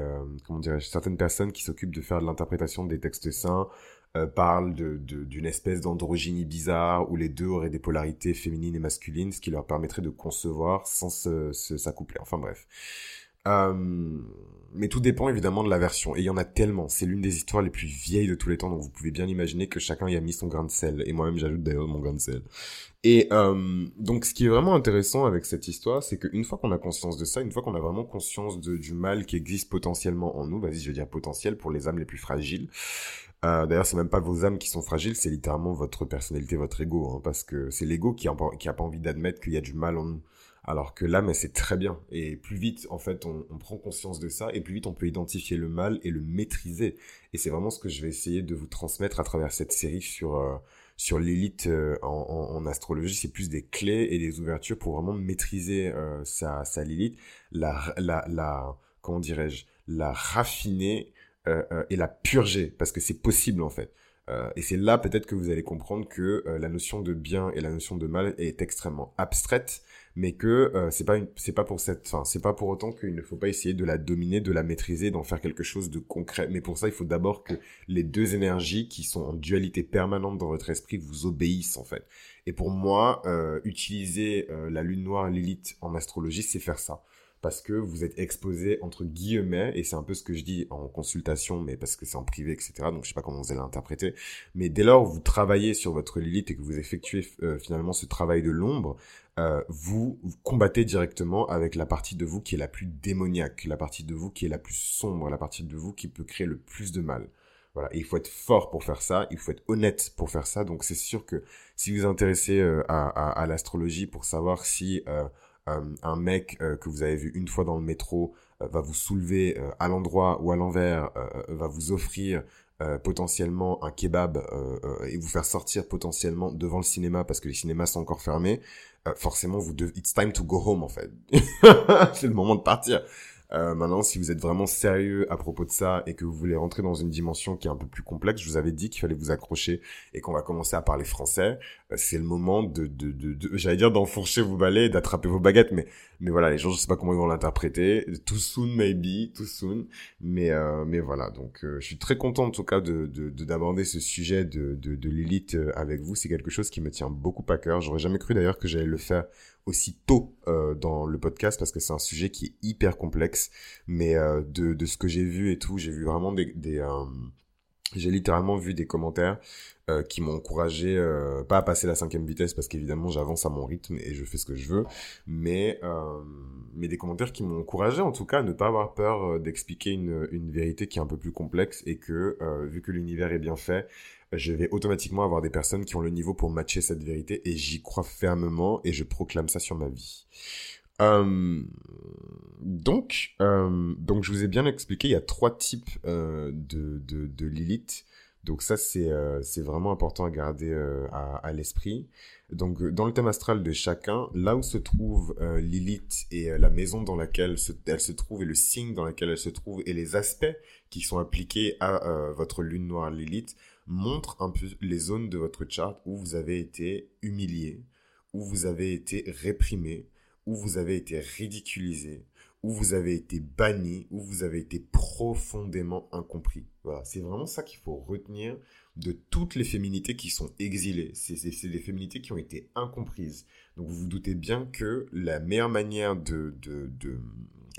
Speaker 1: comment dirais-je, certaines personnes qui s'occupent de faire de l'interprétation des textes saints euh, parle de, d'une espèce d'androgynie bizarre où les deux auraient des polarités féminines et masculines, ce qui leur permettrait de concevoir sans s'accoupler. Enfin bref. Euh, mais tout dépend évidemment de la version. Et il y en a tellement. C'est l'une des histoires les plus vieilles de tous les temps. Donc vous pouvez bien imaginer que chacun y a mis son grain de sel. Et moi-même j'ajoute d'ailleurs mon grain de sel. Et euh, donc ce qui est vraiment intéressant avec cette histoire, c'est qu'une fois qu'on a conscience de ça, une fois qu'on a vraiment conscience de, du mal qui existe potentiellement en nous, vas-y je vais dire potentiel pour les âmes les plus fragiles, euh, D'ailleurs, c'est même pas vos âmes qui sont fragiles, c'est littéralement votre personnalité, votre ego, hein, parce que c'est l'ego qui a, pas envie d'admettre qu'il y a du mal en nous. Alors que l'âme, c'est très bien. Et plus vite, en fait, on, prend conscience de ça, et plus vite, on peut identifier le mal et le maîtriser. Et c'est vraiment ce que je vais essayer de vous transmettre à travers cette série sur euh, sur l'élite euh, en, en, astrologie. C'est plus des clés et des ouvertures pour vraiment maîtriser euh, sa sa Lilith, la la la comment dirais-je, la raffiner et la purger, parce que c'est possible en fait. Euh, et c'est là peut-être que vous allez comprendre que la notion de bien et la notion de mal est extrêmement abstraite, mais que c'est pas c'est pas pour cette, enfin c'est pas pour autant qu'il ne faut pas essayer de la dominer, de la maîtriser, d'en faire quelque chose de concret. Mais pour ça, il faut d'abord que les deux énergies qui sont en dualité permanente dans votre esprit vous obéissent en fait. Et pour moi, utiliser la lune noire Lilith en astrologie, c'est faire ça parce que vous êtes exposé entre guillemets, et c'est un peu ce que je dis en consultation, mais parce que c'est en privé, etc. Donc je sais pas comment vous allez l'interpréter. Mais dès lors vous travaillez sur votre Lilith et que vous effectuez euh, finalement ce travail de l'ombre, euh, vous, combattez directement avec la partie de vous qui est la plus démoniaque, la partie de vous qui est la plus sombre, la partie de vous qui peut créer le plus de mal. Voilà, et il faut être fort pour faire ça, il faut être honnête pour faire ça. Donc c'est sûr que si vous vous intéressez euh, à, à, à l'astrologie pour savoir si euh, un mec euh, que vous avez vu une fois dans le métro euh, va vous soulever à l'endroit ou à l'envers, va vous offrir potentiellement un kebab et vous faire sortir potentiellement devant le cinéma parce que les cinémas sont encore fermés, forcément vous devez, it's time to go home en fait. <laughs> c'est le moment de partir. Euh, maintenant, si vous êtes vraiment sérieux à propos de ça et que vous voulez rentrer dans une dimension qui est un peu plus complexe, je vous avais dit qu'il fallait vous accrocher et qu'on va commencer à parler français. Euh, c'est le moment de, de, de, de j'allais dire d'enfourcher vos balais, d'attraper vos baguettes, mais mais voilà, les gens, je sais pas comment ils vont l'interpréter. Too soon, maybe, too soon. Mais euh, mais voilà, donc euh, je suis très content en tout cas de d'aborder ce sujet de de, de l'élite avec vous. C'est quelque chose qui me tient beaucoup à cœur. J'aurais jamais cru d'ailleurs que j'allais le faire aussi tôt euh, dans le podcast parce que c'est un sujet qui est hyper complexe. Mais euh, de, ce que j'ai vu et tout, j'ai vu vraiment des... euh, j'ai littéralement vu des commentaires qui m'ont encouragé, pas à passer la cinquième vitesse parce qu'évidemment j'avance à mon rythme et je fais ce que je veux, mais mais des commentaires qui m'ont encouragé en tout cas à ne pas avoir peur d'expliquer une vérité qui est un peu plus complexe et que vu que l'univers est bien fait, je vais automatiquement avoir des personnes qui ont le niveau pour matcher cette vérité et j'y crois fermement et je proclame ça sur ma vie. Euh, donc, euh, donc je vous ai bien expliqué, il y a trois types euh, de, de, de, Lilith. Donc ça, c'est euh, c'est vraiment important à garder euh, à, l'esprit. Donc dans le thème astral de chacun, là où se trouve Lilith et la maison dans laquelle elle se trouve et le signe dans lequel elle se trouve et les aspects qui sont appliqués à votre lune noire Lilith montre un peu les zones de votre charte où vous avez été humilié, où vous avez été réprimé, où vous avez été ridiculisé, où vous avez été banni, où vous avez été profondément incompris. Voilà, c'est vraiment ça qu'il faut retenir de toutes les féminités qui sont exilées. C'est des féminités qui ont été incomprises. Donc vous vous doutez bien que la meilleure manière de, de, de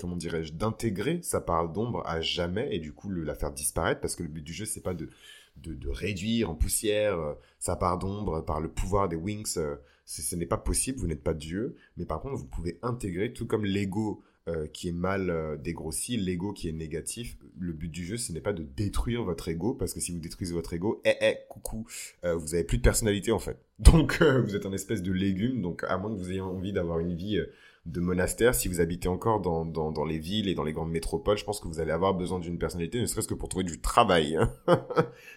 Speaker 1: comment dirais-je, d'intégrer sa part d'ombre à jamais et du coup la faire disparaître parce que le but du jeu c'est pas de de, réduire en poussière euh, sa part d'ombre par le pouvoir des wings. Euh, ce n'est pas possible, vous n'êtes pas Dieu, mais par contre, vous pouvez intégrer, tout comme l'ego euh, qui est mal euh, dégrossi, l'ego qui est négatif. Le but du jeu, ce n'est pas de détruire votre ego, parce que si vous détruisez votre ego, eh eh, coucou, vous avez plus de personnalité en fait. <laughs> Donc vous êtes un espèce de légume, donc à moins que vous ayez envie d'avoir une vie de monastère, si vous habitez encore dans, dans, dans, les villes et dans les grandes métropoles, je pense que vous allez avoir besoin d'une personnalité, ne serait-ce que pour trouver du travail. Hein. <laughs>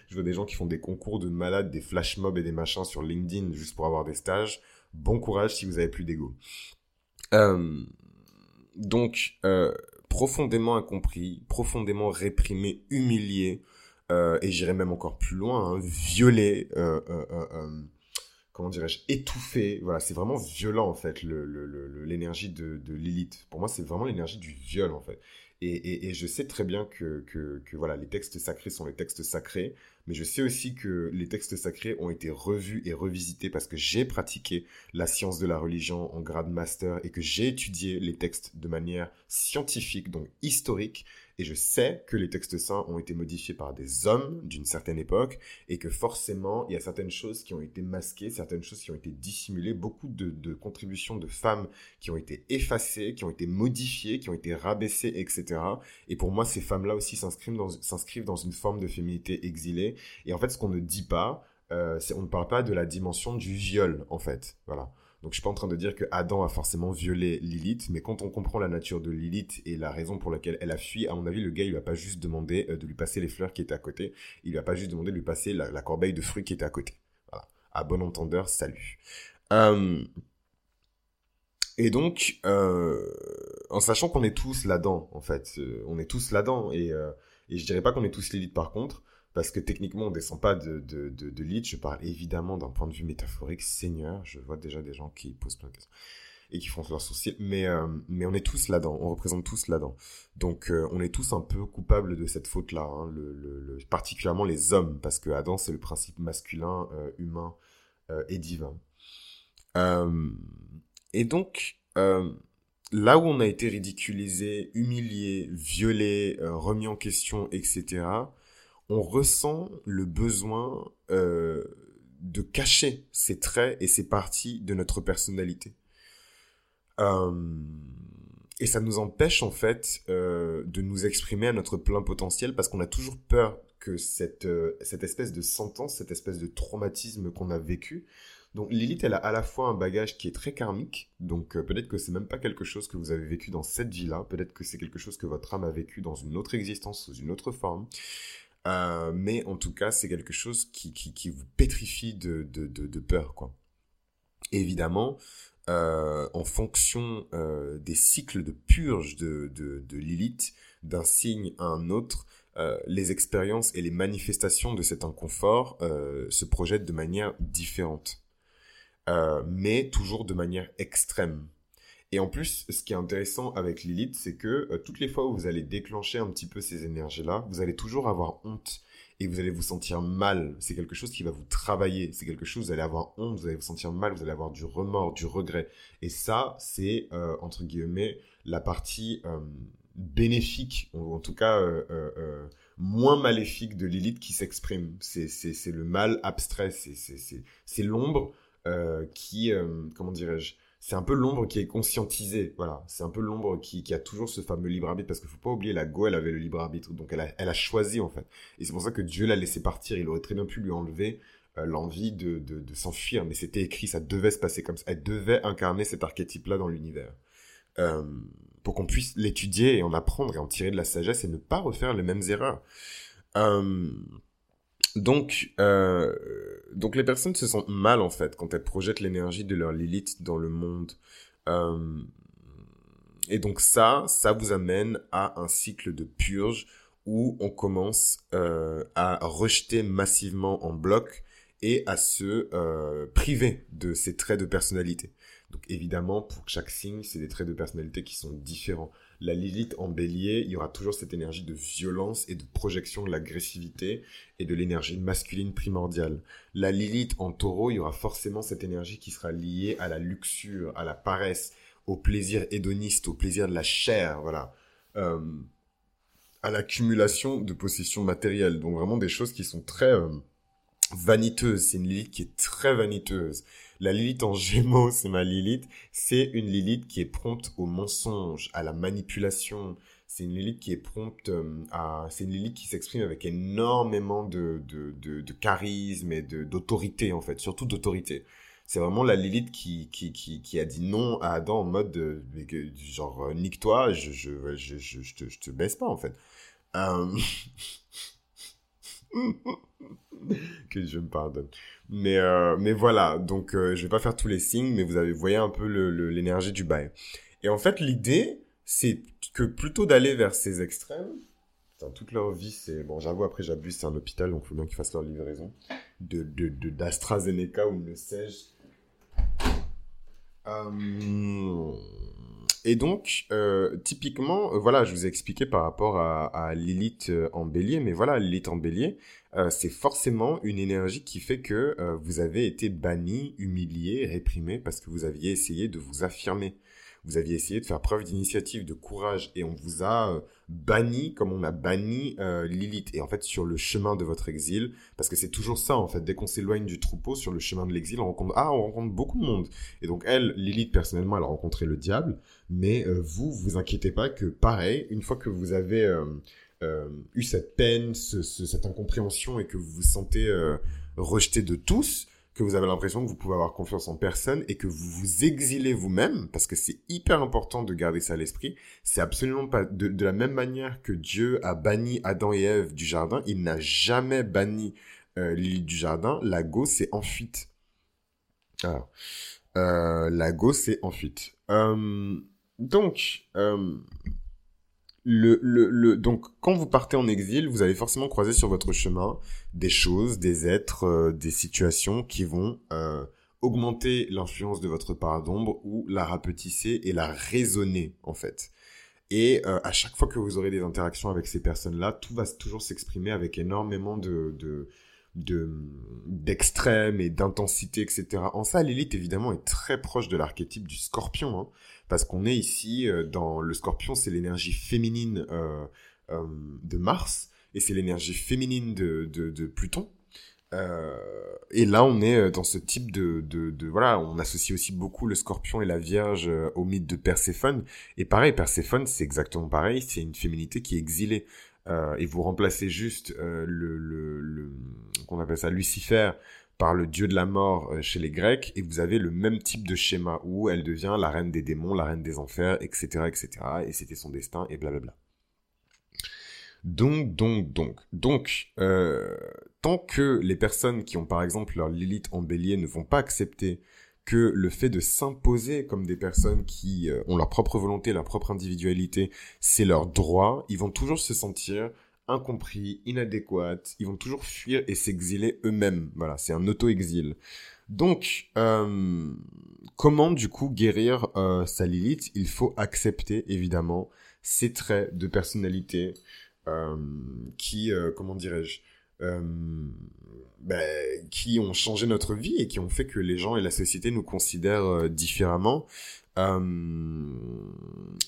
Speaker 1: je vois des gens qui font des concours de malades, des flash mobs et des machins sur LinkedIn juste pour avoir des stages. Bon courage si vous avez plus d'ego. Euh, donc euh, profondément incompris, profondément réprimé, humilié, euh, et j'irais même encore plus loin, hein, violé, euh, euh, euh, comment dirais-je, étouffé. Voilà, c'est vraiment violent en fait l'énergie le, le, de, de Lilith. Pour moi, c'est vraiment l'énergie du viol en fait. Et, et, et, je sais très bien que, que, que, voilà, les textes sacrés sont les textes sacrés, mais je sais aussi que les textes sacrés ont été revus et revisités parce que j'ai pratiqué la science de la religion en grade master et que j'ai étudié les textes de manière scientifique, donc historique, et je sais que les textes saints ont été modifiés par des hommes d'une certaine époque et que forcément, il y a certaines choses qui ont été masquées, certaines choses qui ont été dissimulées, beaucoup de, contributions de femmes qui ont été effacées, qui ont été modifiées, qui ont été rabaissées, etc. Et pour moi, ces femmes-là aussi s'inscrivent dans, s'inscrivent dans une forme de féminité exilée. Et en fait, ce qu'on ne dit pas, euh, c'est on ne parle pas de la dimension du viol, en fait. Voilà. Donc je suis pas en train de dire que Adam a forcément violé Lilith, mais quand on comprend la nature de Lilith et la raison pour laquelle elle a fui, à mon avis, le gars il lui a pas juste demandé euh, de lui passer les fleurs qui étaient à côté, il lui a pas juste demandé de lui passer la, corbeille de fruits qui était à côté. Voilà. À bon entendeur, salut. Euh, et donc, euh, en sachant qu'on est tous là-dedans, en fait, on est tous là-dedans, et, et je dirais pas qu'on est tous Lilith par contre, parce que techniquement, on descend pas de, de, de, de lead. Je parle évidemment d'un point de vue métaphorique. Seigneur, je vois déjà des gens qui posent plein de questions et qui font leurs sourcils. Mais, euh, mais on est tous là-dedans. On représente tous là-dedans. Donc, euh, on est tous un peu coupables de cette faute-là. Hein, le, le, particulièrement les hommes, parce que Adam, c'est le principe masculin, euh, humain et divin. et donc, là où on a été ridiculisé, humilié, violé, remis en question, etc., on ressent le besoin euh, de cacher ces traits et ces parties de notre personnalité. Euh, et ça nous empêche en fait euh, de nous exprimer à notre plein potentiel parce qu'on a toujours peur que cette, cette espèce de sentence, cette espèce de traumatisme qu'on a vécu, donc Lilith, elle a à la fois un bagage qui est très karmique, donc peut-être que c'est même pas quelque chose que vous avez vécu dans cette vie-là, peut-être que c'est quelque chose que votre âme a vécu dans une autre existence, sous une autre forme, euh, mais en tout cas, c'est quelque chose qui, qui, vous pétrifie de, de, de, peur, quoi. évidemment, euh, en fonction euh, des cycles de purge de, de, de Lilith, d'un signe à un autre, les expériences et les manifestations de cet inconfort se projettent de manière différente, mais toujours de manière extrême. Et en plus, ce qui est intéressant avec Lilith, c'est que euh, toutes les fois où vous allez déclencher un petit peu ces énergies-là, vous allez toujours avoir honte et vous allez vous sentir mal. C'est quelque chose qui va vous travailler. C'est quelque chose, vous allez avoir honte, vous allez vous sentir mal, vous allez avoir du remords, du regret. Et ça, c'est, euh, entre guillemets, la partie euh, bénéfique, ou en tout cas moins maléfique de Lilith qui s'exprime. C'est le mal abstrait, c'est l'ombre qui, comment dirais-je, c'est un peu l'ombre qui est conscientisée. Voilà, c'est un peu l'ombre qui, a toujours ce fameux libre arbitre parce qu'il faut pas oublier la Go, elle avait le libre arbitre, donc elle a, choisi en fait. Et c'est pour ça que Dieu l'a laissé partir. Il aurait très bien pu lui enlever euh, l'envie de s'enfuir, mais c'était écrit, ça devait se passer comme ça. Elle devait incarner cet archétype-là dans l'univers. Euh, pour qu'on puisse l'étudier et en apprendre et en tirer de la sagesse et ne pas refaire les mêmes erreurs. Euh, donc, euh, donc les personnes se sentent mal en fait quand elles projettent l'énergie de leur Lilith dans le monde. Euh, et donc ça, ça vous amène à un cycle de purge où on commence euh, à rejeter massivement en bloc et à se priver de ces traits de personnalité. Donc évidemment, pour chaque signe, c'est des traits de personnalité qui sont différents la Lilith en bélier, il y aura toujours cette énergie de violence et de projection de l'agressivité et de l'énergie masculine primordiale. La Lilith en taureau, il y aura forcément cette énergie qui sera liée à la luxure, à la paresse, au plaisir hédoniste, au plaisir de la chair, voilà. Euh, à l'accumulation de possessions matérielles. Donc vraiment des choses qui sont très... Euh, vaniteuse. C'est une Lilith qui est très vaniteuse. La Lilith en Gémeaux, <laughs> c'est ma Lilith. C'est une Lilith qui est prompte au mensonge, à la manipulation. C'est une Lilith qui est prompte euh, à... C'est une Lilith qui s'exprime avec énormément de, de, de, charisme et d'autorité, en fait. Surtout d'autorité. C'est vraiment la Lilith qui, qui, qui, qui, a dit non à Adam en mode de, genre euh, nique-toi, je, je, je, je, te, je te baisse pas en fait. Euh... <laughs> <laughs> que je me pardonne. Mais, euh, mais voilà, donc euh, je vais pas faire tous les signes, mais vous avez voyez un peu l'énergie du bail. Et en fait, l'idée, c'est que plutôt d'aller vers ces extrêmes, dans toute leur vie, c'est... Bon, j'avoue, après, j'abuse, c'est un hôpital, donc il faut bien qu'ils fassent leur livraison. De, de, d'AstraZeneca ou ne sais-je. Euh... Et donc, euh, typiquement, euh, voilà, je vous ai expliqué par rapport à, à Lilith en bélier, mais voilà, Lilith en bélier, c'est forcément une énergie qui fait que vous avez été banni, humilié, réprimé parce que vous aviez essayé de vous affirmer. Vous aviez essayé de faire preuve d'initiative, de courage, et on vous a euh, banni comme on a banni Lilith. Et en fait, sur le chemin de votre exil, parce que c'est toujours ça, en fait, dès qu'on s'éloigne du troupeau, sur le chemin de l'exil, on rencontre, ah, on rencontre beaucoup de monde. Et donc, elle, Lilith, personnellement, elle a rencontré le diable, mais vous, vous inquiétez pas que, pareil, une fois que vous avez euh, eu cette peine, cette incompréhension et que vous vous sentez euh, rejeté de tous, que vous avez l'impression que vous pouvez avoir confiance en personne et que vous vous exilez vous-même, parce que c'est hyper important de garder ça à l'esprit. C'est absolument pas de, la même manière que Dieu a banni Adam et Ève du jardin, il n'a jamais banni euh, du jardin. La go c'est en fuite. Alors, euh, la go c'est en fuite. Euh, donc, euh, le, le, le, donc, quand vous partez en exil, vous allez forcément croiser sur votre chemin des choses, des êtres, euh, des situations qui vont euh, augmenter l'influence de votre part d'ombre ou la rapetisser et la raisonner, en fait. Et euh, à chaque fois que vous aurez des interactions avec ces personnes-là, tout va toujours s'exprimer avec énormément de, de, de d'extrême et d'intensité, etc. En ça, l'élite, évidemment, est très proche de l'archétype du scorpion. Hein parce qu'on est ici euh, dans le scorpion, c'est l'énergie féminine euh, euh, de Mars et c'est l'énergie féminine de, de, de Pluton. Euh, et là, on est dans ce type de, de, de, voilà, on associe aussi beaucoup le Scorpion et la Vierge au mythe de Perséphone. Et pareil, Perséphone, c'est exactement pareil, c'est une féminité qui est exilée. Euh, et vous remplacez juste euh, le, le, le qu'on appelle ça Lucifer par le dieu de la mort euh, chez les Grecs, et vous avez le même type de schéma où elle devient la reine des démons, la reine des enfers, etc., etc., et c'était son destin, et blablabla. Donc, donc, donc, donc, euh, tant que les personnes qui ont par exemple leur Lilith en bélier ne vont pas accepter que le fait de s'imposer comme des personnes qui euh, ont leur propre volonté, leur propre individualité, c'est leur droit, ils vont toujours se sentir incompris, inadéquates, ils vont toujours fuir et s'exiler eux-mêmes. Voilà, c'est un auto-exil. Donc, euh, comment du coup guérir euh, sa Lilith? Il faut accepter évidemment ces traits de personnalité euh, qui, euh, comment dirais-je, ben, qui ont changé notre vie et qui ont fait que les gens et la société nous considèrent euh, différemment. Euh,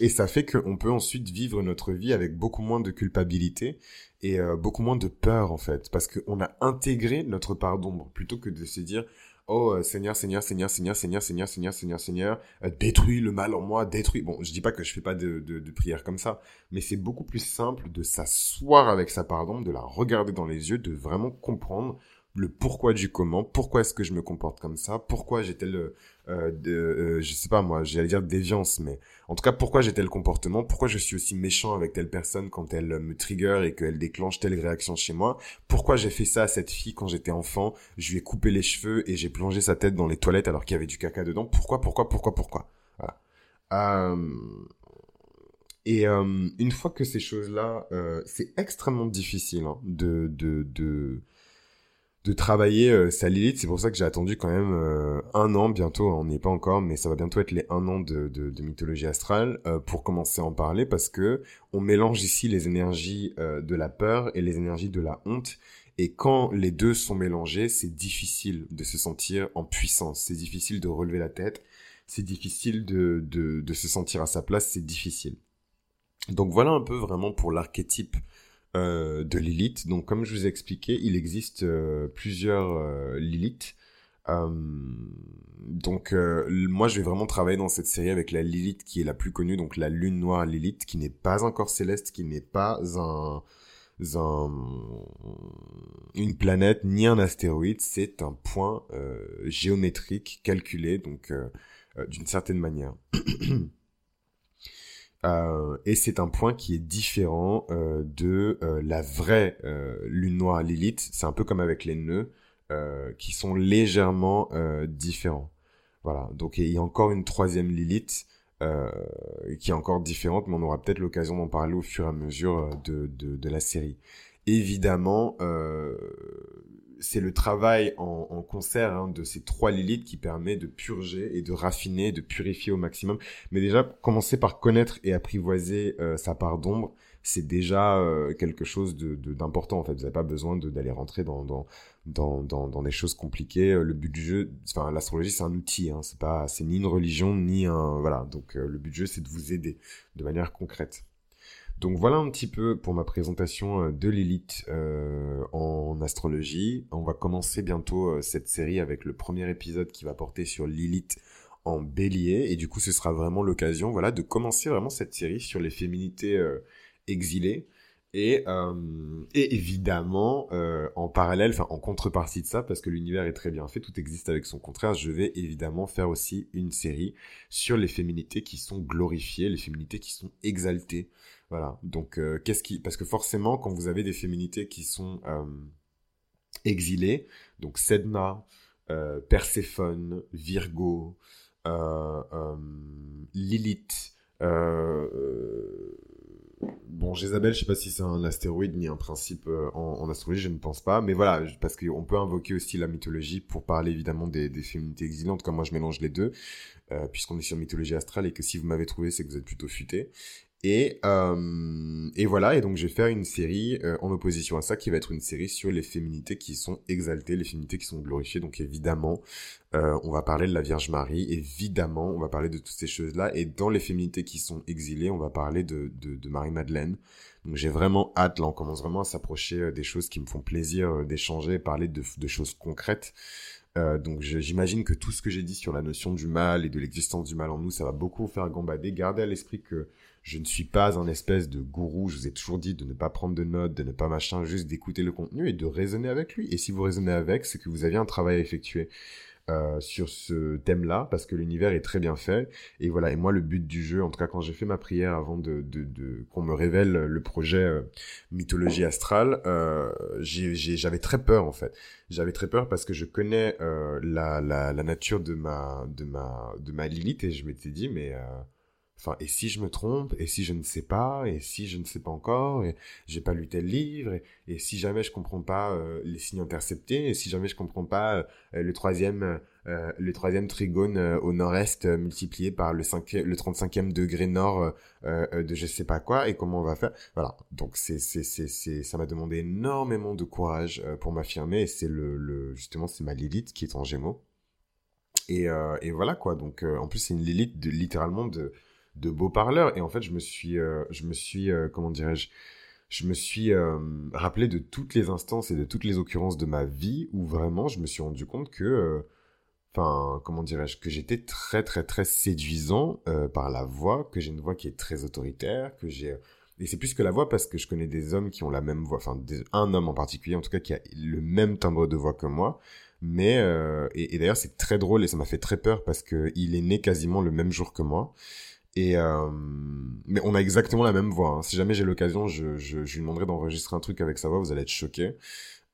Speaker 1: et ça fait qu'on peut ensuite vivre notre vie avec beaucoup moins de culpabilité et euh, beaucoup moins de peur en fait, parce qu'on a intégré notre part d'ombre plutôt que de se dire oh euh, Seigneur, Seigneur, Seigneur, Seigneur, Seigneur, Seigneur, Seigneur, Seigneur, Seigneur, détruis le mal en moi, détruis. Bon, je dis pas que je fais pas de, de, prière comme ça, mais c'est beaucoup plus simple de s'asseoir avec sa part d'ombre, de la regarder dans les yeux, de vraiment comprendre le pourquoi du comment, pourquoi est-ce que je me comporte comme ça, pourquoi j'ai tel, euh, de, euh, je sais pas moi, j'allais dire déviance, mais en tout cas pourquoi j'ai tel comportement, pourquoi je suis aussi méchant avec telle personne quand elle me trigger et qu'elle déclenche telle réaction chez moi, pourquoi j'ai fait ça à cette fille quand j'étais enfant, je lui ai coupé les cheveux et j'ai plongé sa tête dans les toilettes alors qu'il y avait du caca dedans, pourquoi, pourquoi, pourquoi, pourquoi, voilà. Euh... Et euh, une fois que ces choses-là, euh, c'est extrêmement difficile hein, de, de, de, de travailler euh, sa Lilith. C'est pour ça que j'ai attendu quand même euh, un an bientôt. On n'y est pas encore, mais ça va bientôt être les un an de, de, de mythologie astrale euh, pour commencer à en parler parce que on mélange ici les énergies de la peur et les énergies de la honte. Et quand les deux sont mélangés, c'est difficile de se sentir en puissance. C'est difficile de relever la tête. C'est difficile de, de, de se sentir à sa place. C'est difficile. Donc voilà un peu vraiment pour l'archétype de Lilith. Donc comme je vous ai expliqué, il existe plusieurs Lilith. donc moi je vais vraiment travailler dans cette série avec la Lilith qui est la plus connue, donc la lune noire Lilith, qui n'est pas un corps céleste, qui n'est pas un, une planète ni un astéroïde, c'est un point euh, géométrique calculé, donc euh, euh, d'une certaine manière. <clears throat> et c'est un point qui est différent de la vraie lune noire Lilith. C'est un peu comme avec les nœuds, qui sont légèrement différents. Voilà. Donc il y a encore une troisième Lilith euh, qui est encore différente, mais on aura peut-être l'occasion d'en parler au fur et à mesure euh, de, de, de la série. Évidemment, euh, c'est le travail en, concert hein, de ces trois Lilith qui permet de purger et de raffiner, de purifier au maximum. Mais déjà, commencer par connaître et apprivoiser euh, sa part d'ombre, c'est déjà euh, quelque chose de d'important en fait. Vous n'avez pas besoin d'aller rentrer dans, dans, dans, dans, des choses compliquées. Le but du jeu, enfin l'astrologie c'est un outil, hein, c'est pas c'est ni une religion ni un voilà. Donc le but du jeu c'est de vous aider de manière concrète. Donc voilà un petit peu pour ma présentation euh, de l'élite euh, en astrologie. On va commencer bientôt cette série avec le premier épisode qui va porter sur l'élite en bélier et du coup ce sera vraiment l'occasion voilà de commencer vraiment cette série sur les féminités exilé. Et, euh, évidemment, euh, en parallèle, en contrepartie de ça, parce que l'univers est très bien fait, tout existe avec son contraire, je vais évidemment faire aussi une série sur les féminités qui sont glorifiées, les féminités qui sont exaltées. Voilà. Donc, euh, qu'est-ce qui, parce que forcément, quand vous avez des féminités qui sont exilées, donc Sedna, Perséphone, Virgo, Lilith, Bon, Jézabel, je sais pas si c'est un astéroïde ni un principe euh, en, astrologie, je ne pense pas. Mais voilà, parce qu'on peut invoquer aussi la mythologie pour parler évidemment des, féminités tout cas, moi, je mélange les deux, euh, puisqu'on est sur mythologie astrale et que si vous m'avez trouvé, c'est que vous êtes plutôt futé. Et, euh, et voilà, et donc je vais faire une série euh, en opposition à ça qui va être une série sur les féminités qui sont exaltées, les féminités qui sont glorifiées. Donc évidemment, euh, on va parler de la Vierge Marie, évidemment, on va parler de toutes ces choses-là. Et dans les féminités qui sont exilées, on va parler de, de, de Marie-Madeleine. Donc j'ai vraiment hâte, là on commence vraiment à s'approcher des choses qui me font plaisir d'échanger, parler de, de choses concrètes. Euh, donc j'imagine que tout ce que j'ai dit sur la notion du mal et de l'existence du mal en nous, ça va beaucoup faire gambader. Gardez à l'esprit que je ne suis pas un espèce de gourou. Je vous ai toujours dit de ne pas prendre de notes, de ne pas machin, juste d'écouter le contenu et de raisonner avec lui. Et si vous raisonnez avec, c'est que vous aviez un travail à effectuer. Euh, sur ce thème-là parce que l'univers est très bien fait et voilà et moi le but du jeu en tout cas quand j'ai fait ma prière avant de, de, de qu'on me révèle le projet euh, mythologie astrale euh, j'avais très peur en fait j'avais très peur parce que je connais euh, la, la, la nature de ma de ma de ma Lilith et je m'étais dit mais Enfin, et si je me trompe, et si je ne sais pas, et si je ne sais pas encore, et j'ai pas lu tel livre, et, si jamais je comprends pas euh, les signes interceptés, et si jamais je comprends pas euh, le troisième, euh, le troisième trigone au nord-est multiplié par le, 5, le 35e degré nord de je sais pas quoi, et comment on va faire. Voilà. Donc ça m'a demandé énormément de courage pour m'affirmer, et c'est justement, c'est ma Lilith qui est en Gémeaux. Et, et voilà quoi. Donc en plus c'est une Lilith de, littéralement de de beaux parleurs. Et en fait, je me suis, euh, je me suis, euh, comment dirais-je, je me suis euh, rappelé de toutes les instances et de toutes les occurrences de ma vie où vraiment je me suis rendu compte que, enfin, comment dirais-je, que j'étais très, très, très séduisant par la voix, que j'ai une voix qui est très autoritaire, que j'ai et c'est plus que la voix parce que je connais des hommes qui ont la même voix, enfin un homme en particulier en tout cas qui a le même timbre de voix que moi. Mais et, et d'ailleurs c'est très drôle et ça m'a fait très peur parce que il est né quasiment le même jour que moi. Et euh, mais on a exactement la même voix. Hein. Si jamais j'ai l'occasion, je, je, je, lui demanderai d'enregistrer un truc avec sa voix. Vous allez être choqués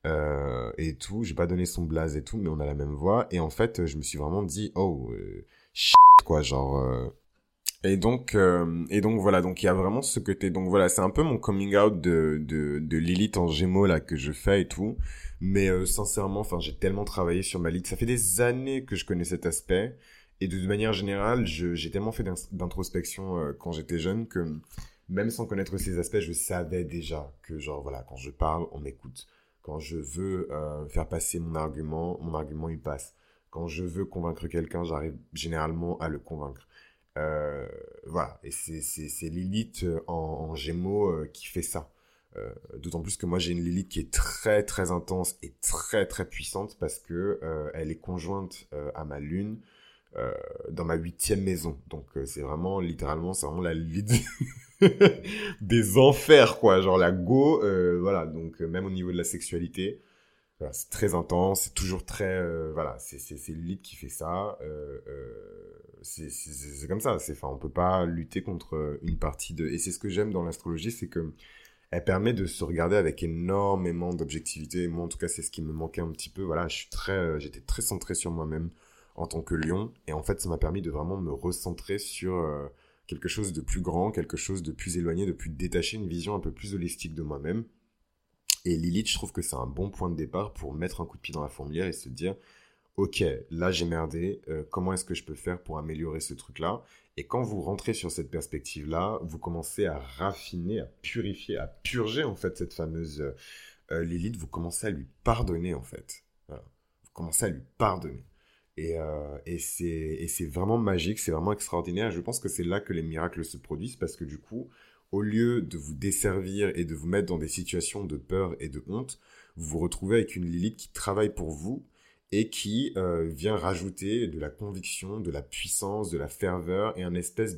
Speaker 1: euh, et tout. J'ai pas donné son blaze et tout, mais on a la même voix. Et en fait, je me suis vraiment dit, oh, euh, shit, quoi, genre. Euh. Et donc, euh, et donc voilà. Donc il y a vraiment ce côté. Donc voilà, c'est un peu mon coming out de de, de Lilith en Gémeaux là que je fais et tout. Mais euh, sincèrement, enfin, j'ai tellement travaillé sur ma Lilith. Ça fait des années que je connais cet aspect. Et de manière générale, j'ai tellement fait d'introspection euh, quand j'étais jeune que même sans connaître ces aspects, je savais déjà que genre voilà, quand je parle, on m'écoute. Quand je veux euh, faire passer mon argument, mon argument il passe. Quand je veux convaincre quelqu'un, j'arrive généralement à le convaincre. Euh, voilà, et c'est Lilith en, Gémeaux qui fait ça. D'autant plus que moi j'ai une Lilith qui est très très intense et très très puissante parce que elle est conjointe à ma lune dans ma huitième maison. Donc c'est vraiment littéralement c'est vraiment la Lilith <laughs> des enfers quoi, genre la go. voilà donc même au niveau de la sexualité. c'est très intense, c'est toujours très voilà, c'est c'est Lilith qui fait ça. c'est comme ça. C'est enfin on peut pas lutter contre une partie de et c'est ce que j'aime dans l'astrologie, c'est que elle permet de se regarder avec énormément d'objectivité. Moi, en tout cas, c'est ce qui me manquait un petit peu. Voilà, je suis très, euh, j'étais très centré sur moi-même en tant que lion. Et en fait, ça m'a permis de vraiment me recentrer sur euh, quelque chose de plus grand, quelque chose de plus éloigné, de plus détaché, une vision un peu plus holistique de moi-même. Et Lilith, je trouve que c'est un bon point de départ pour mettre un coup de pied dans la fourmilière et se dire, ok, là j'ai merdé, euh, comment est-ce que je peux faire pour améliorer ce truc-là? Et quand vous rentrez sur cette perspective-là, vous commencez à raffiner, à purifier, à purger en fait cette fameuse euh, euh, Lilith, vous commencez à lui pardonner en fait. Vous commencez à lui pardonner. Et, et c'est vraiment magique, c'est vraiment extraordinaire. Je pense que c'est là que les miracles se produisent parce que du coup, au lieu de vous desservir et de vous mettre dans des situations de peur et de honte, vous vous retrouvez avec une Lilith qui travaille pour vous et qui euh, vient rajouter de la conviction, de la puissance, de la ferveur et une espèce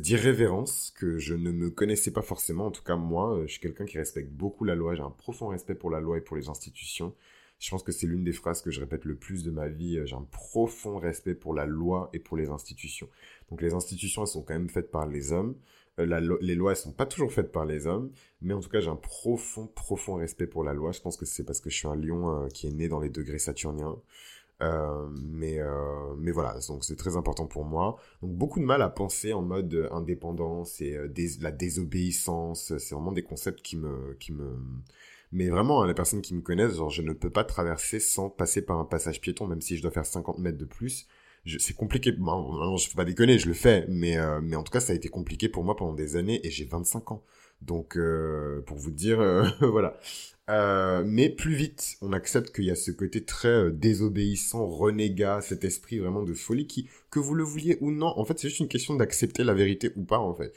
Speaker 1: d'irrévérence que je ne me connaissais pas forcément. En tout cas, moi, euh, je suis quelqu'un qui respecte beaucoup la loi. J'ai un profond respect pour la loi et pour les institutions. Je pense que c'est l'une des phrases que je répète le plus de ma vie. J'ai un profond respect pour la loi et pour les institutions. Donc les institutions, elles sont quand même faites par les hommes. Euh, les lois, elles sont pas toujours faites par les hommes, mais en tout cas, j'ai un profond, profond respect pour la loi. Je pense que c'est parce que je suis un lion euh, qui est né dans les degrés saturniens. Euh, mais mais voilà, donc c'est très important pour moi. Donc beaucoup de mal à penser en mode indépendance et la désobéissance. C'est vraiment des concepts qui me qui me mais vraiment, hein, les personnes qui me connaissent, genre, je ne peux pas traverser sans passer par un passage piéton, même si je dois faire 50 mètres de plus c'est compliqué. Bon, non, je faut pas déconner, je le fais, mais euh, mais en tout cas, ça a été compliqué pour moi pendant des années et j'ai 25 ans. Donc euh, pour vous dire, euh, <laughs> voilà. mais plus vite, on accepte qu'il y a ce côté très désobéissant, renégat, cet esprit vraiment de folie qui, que vous le vouliez ou non, en fait, c'est juste une question d'accepter la vérité ou pas, en fait,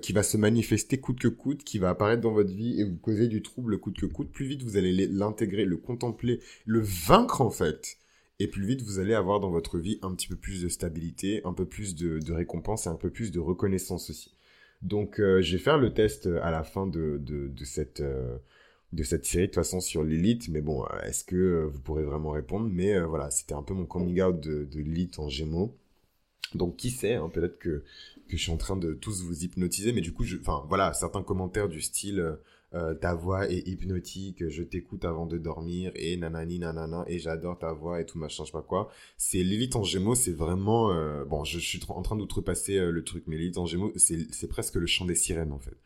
Speaker 1: qui va se manifester coûte que coûte, qui va apparaître dans votre vie et vous causer du trouble coûte que coûte. Plus vite vous allez l'intégrer, le contempler, le vaincre en fait et plus vite vous allez avoir dans votre vie un petit peu plus de stabilité, un peu plus de, de récompense et un peu plus de reconnaissance aussi. Donc euh, je vais faire le test à la fin euh, de cette série, de toute façon sur l'élite, mais bon, euh, est-ce que vous pourrez vraiment répondre? Mais voilà, c'était un peu mon coming out de, l'élite en gémeaux. Donc qui sait, hein, peut-être que, que je suis en train de tous vous hypnotiser, mais du coup, enfin voilà, certains commentaires du style euh, ta voix est hypnotique, je t'écoute avant de dormir et nanani nanana et j'adore ta voix et tout machin, je sais pas quoi. C'est l'élite en Gémeaux, c'est vraiment euh, bon, je, suis en train d'outrepasser euh, le truc, mais l'élite en Gémeaux, c'est presque le chant des sirènes en fait.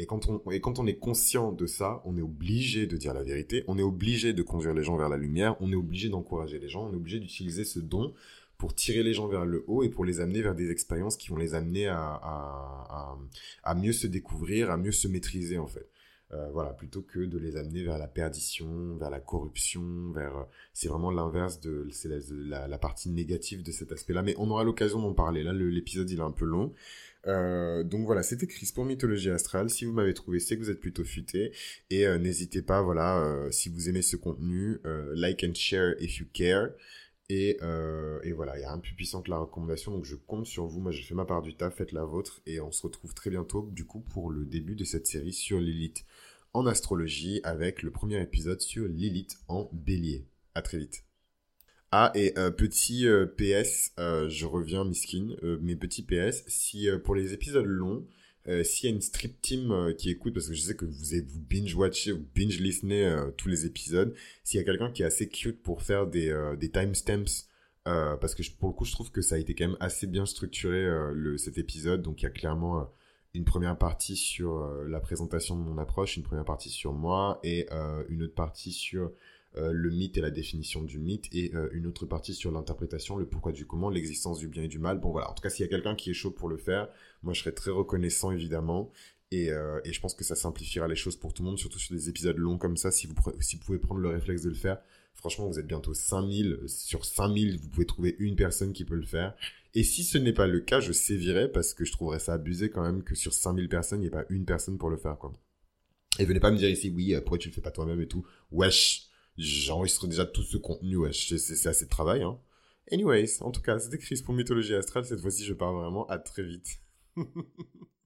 Speaker 1: Et quand on et quand on est conscient de ça, on est obligé de dire la vérité, on est obligé de conduire les gens vers la lumière, on est obligé d'encourager les gens, on est obligé d'utiliser ce don pour tirer les gens vers le haut et pour les amener vers des expériences qui vont les amener à, à mieux se découvrir, à mieux se maîtriser en fait. Euh, voilà, plutôt que de les amener vers la perdition, vers la corruption, vers... Euh, c'est vraiment l'inverse de... C'est la, partie négative de cet aspect-là. Mais on aura l'occasion d'en parler. Là, l'épisode, il est un peu long. Euh, donc voilà, c'était Chris pour Mythologie Astrale. Si vous m'avez trouvé, c'est que vous êtes plutôt futé. Et n'hésitez pas, voilà, si vous aimez ce contenu, like and share if you care. Et, et, voilà, il n'y a rien de plus puissant que la recommandation, donc je compte sur vous. Moi, j'ai fait ma part du taf, faites la vôtre, et on se retrouve très bientôt, du coup, pour le début de cette série sur Lilith en astrologie avec le premier épisode sur Lilith en bélier. À très vite. Ah, et euh, petit euh, PS, euh, je reviens miskin, mes petits PS, si pour les épisodes longs, s'il y a une strip team qui écoute, parce que je sais que vous, vous binge-watchez ou binge-listenez tous les épisodes, s'il y a quelqu'un qui est assez cute pour faire des, des timestamps, parce que pour le coup, je trouve que ça a été quand même assez bien structuré le, cet épisode, donc il y a clairement une première partie sur euh, la présentation de mon approche, une première partie sur moi et euh, une autre partie sur euh, le mythe et la définition du mythe et une autre partie sur l'interprétation, le pourquoi du comment, l'existence du bien et du mal. Bon voilà, en tout cas s'il y a quelqu'un qui est chaud pour le faire, moi je serais très reconnaissant évidemment. Et, et, je pense que ça simplifiera les choses pour tout le monde, surtout sur des épisodes longs comme ça. Si vous, si vous pouvez prendre le réflexe de le faire, franchement, vous êtes bientôt 5000. Sur 5000, vous pouvez trouver une personne qui peut le faire. Et si ce n'est pas le cas, je sévirai parce que je trouverais ça abusé quand même que sur 5000 personnes, il n'y ait pas une personne pour le faire, quoi. Et venez pas me dire ici, oui, pourquoi tu le fais pas toi-même et tout. Wesh, j'enregistre déjà tout ce contenu, wesh, c'est assez de travail, hein. Anyways, en tout cas, c'était Chris pour Mythologie Astrale. Cette fois-ci, je pars vraiment à très vite. <laughs>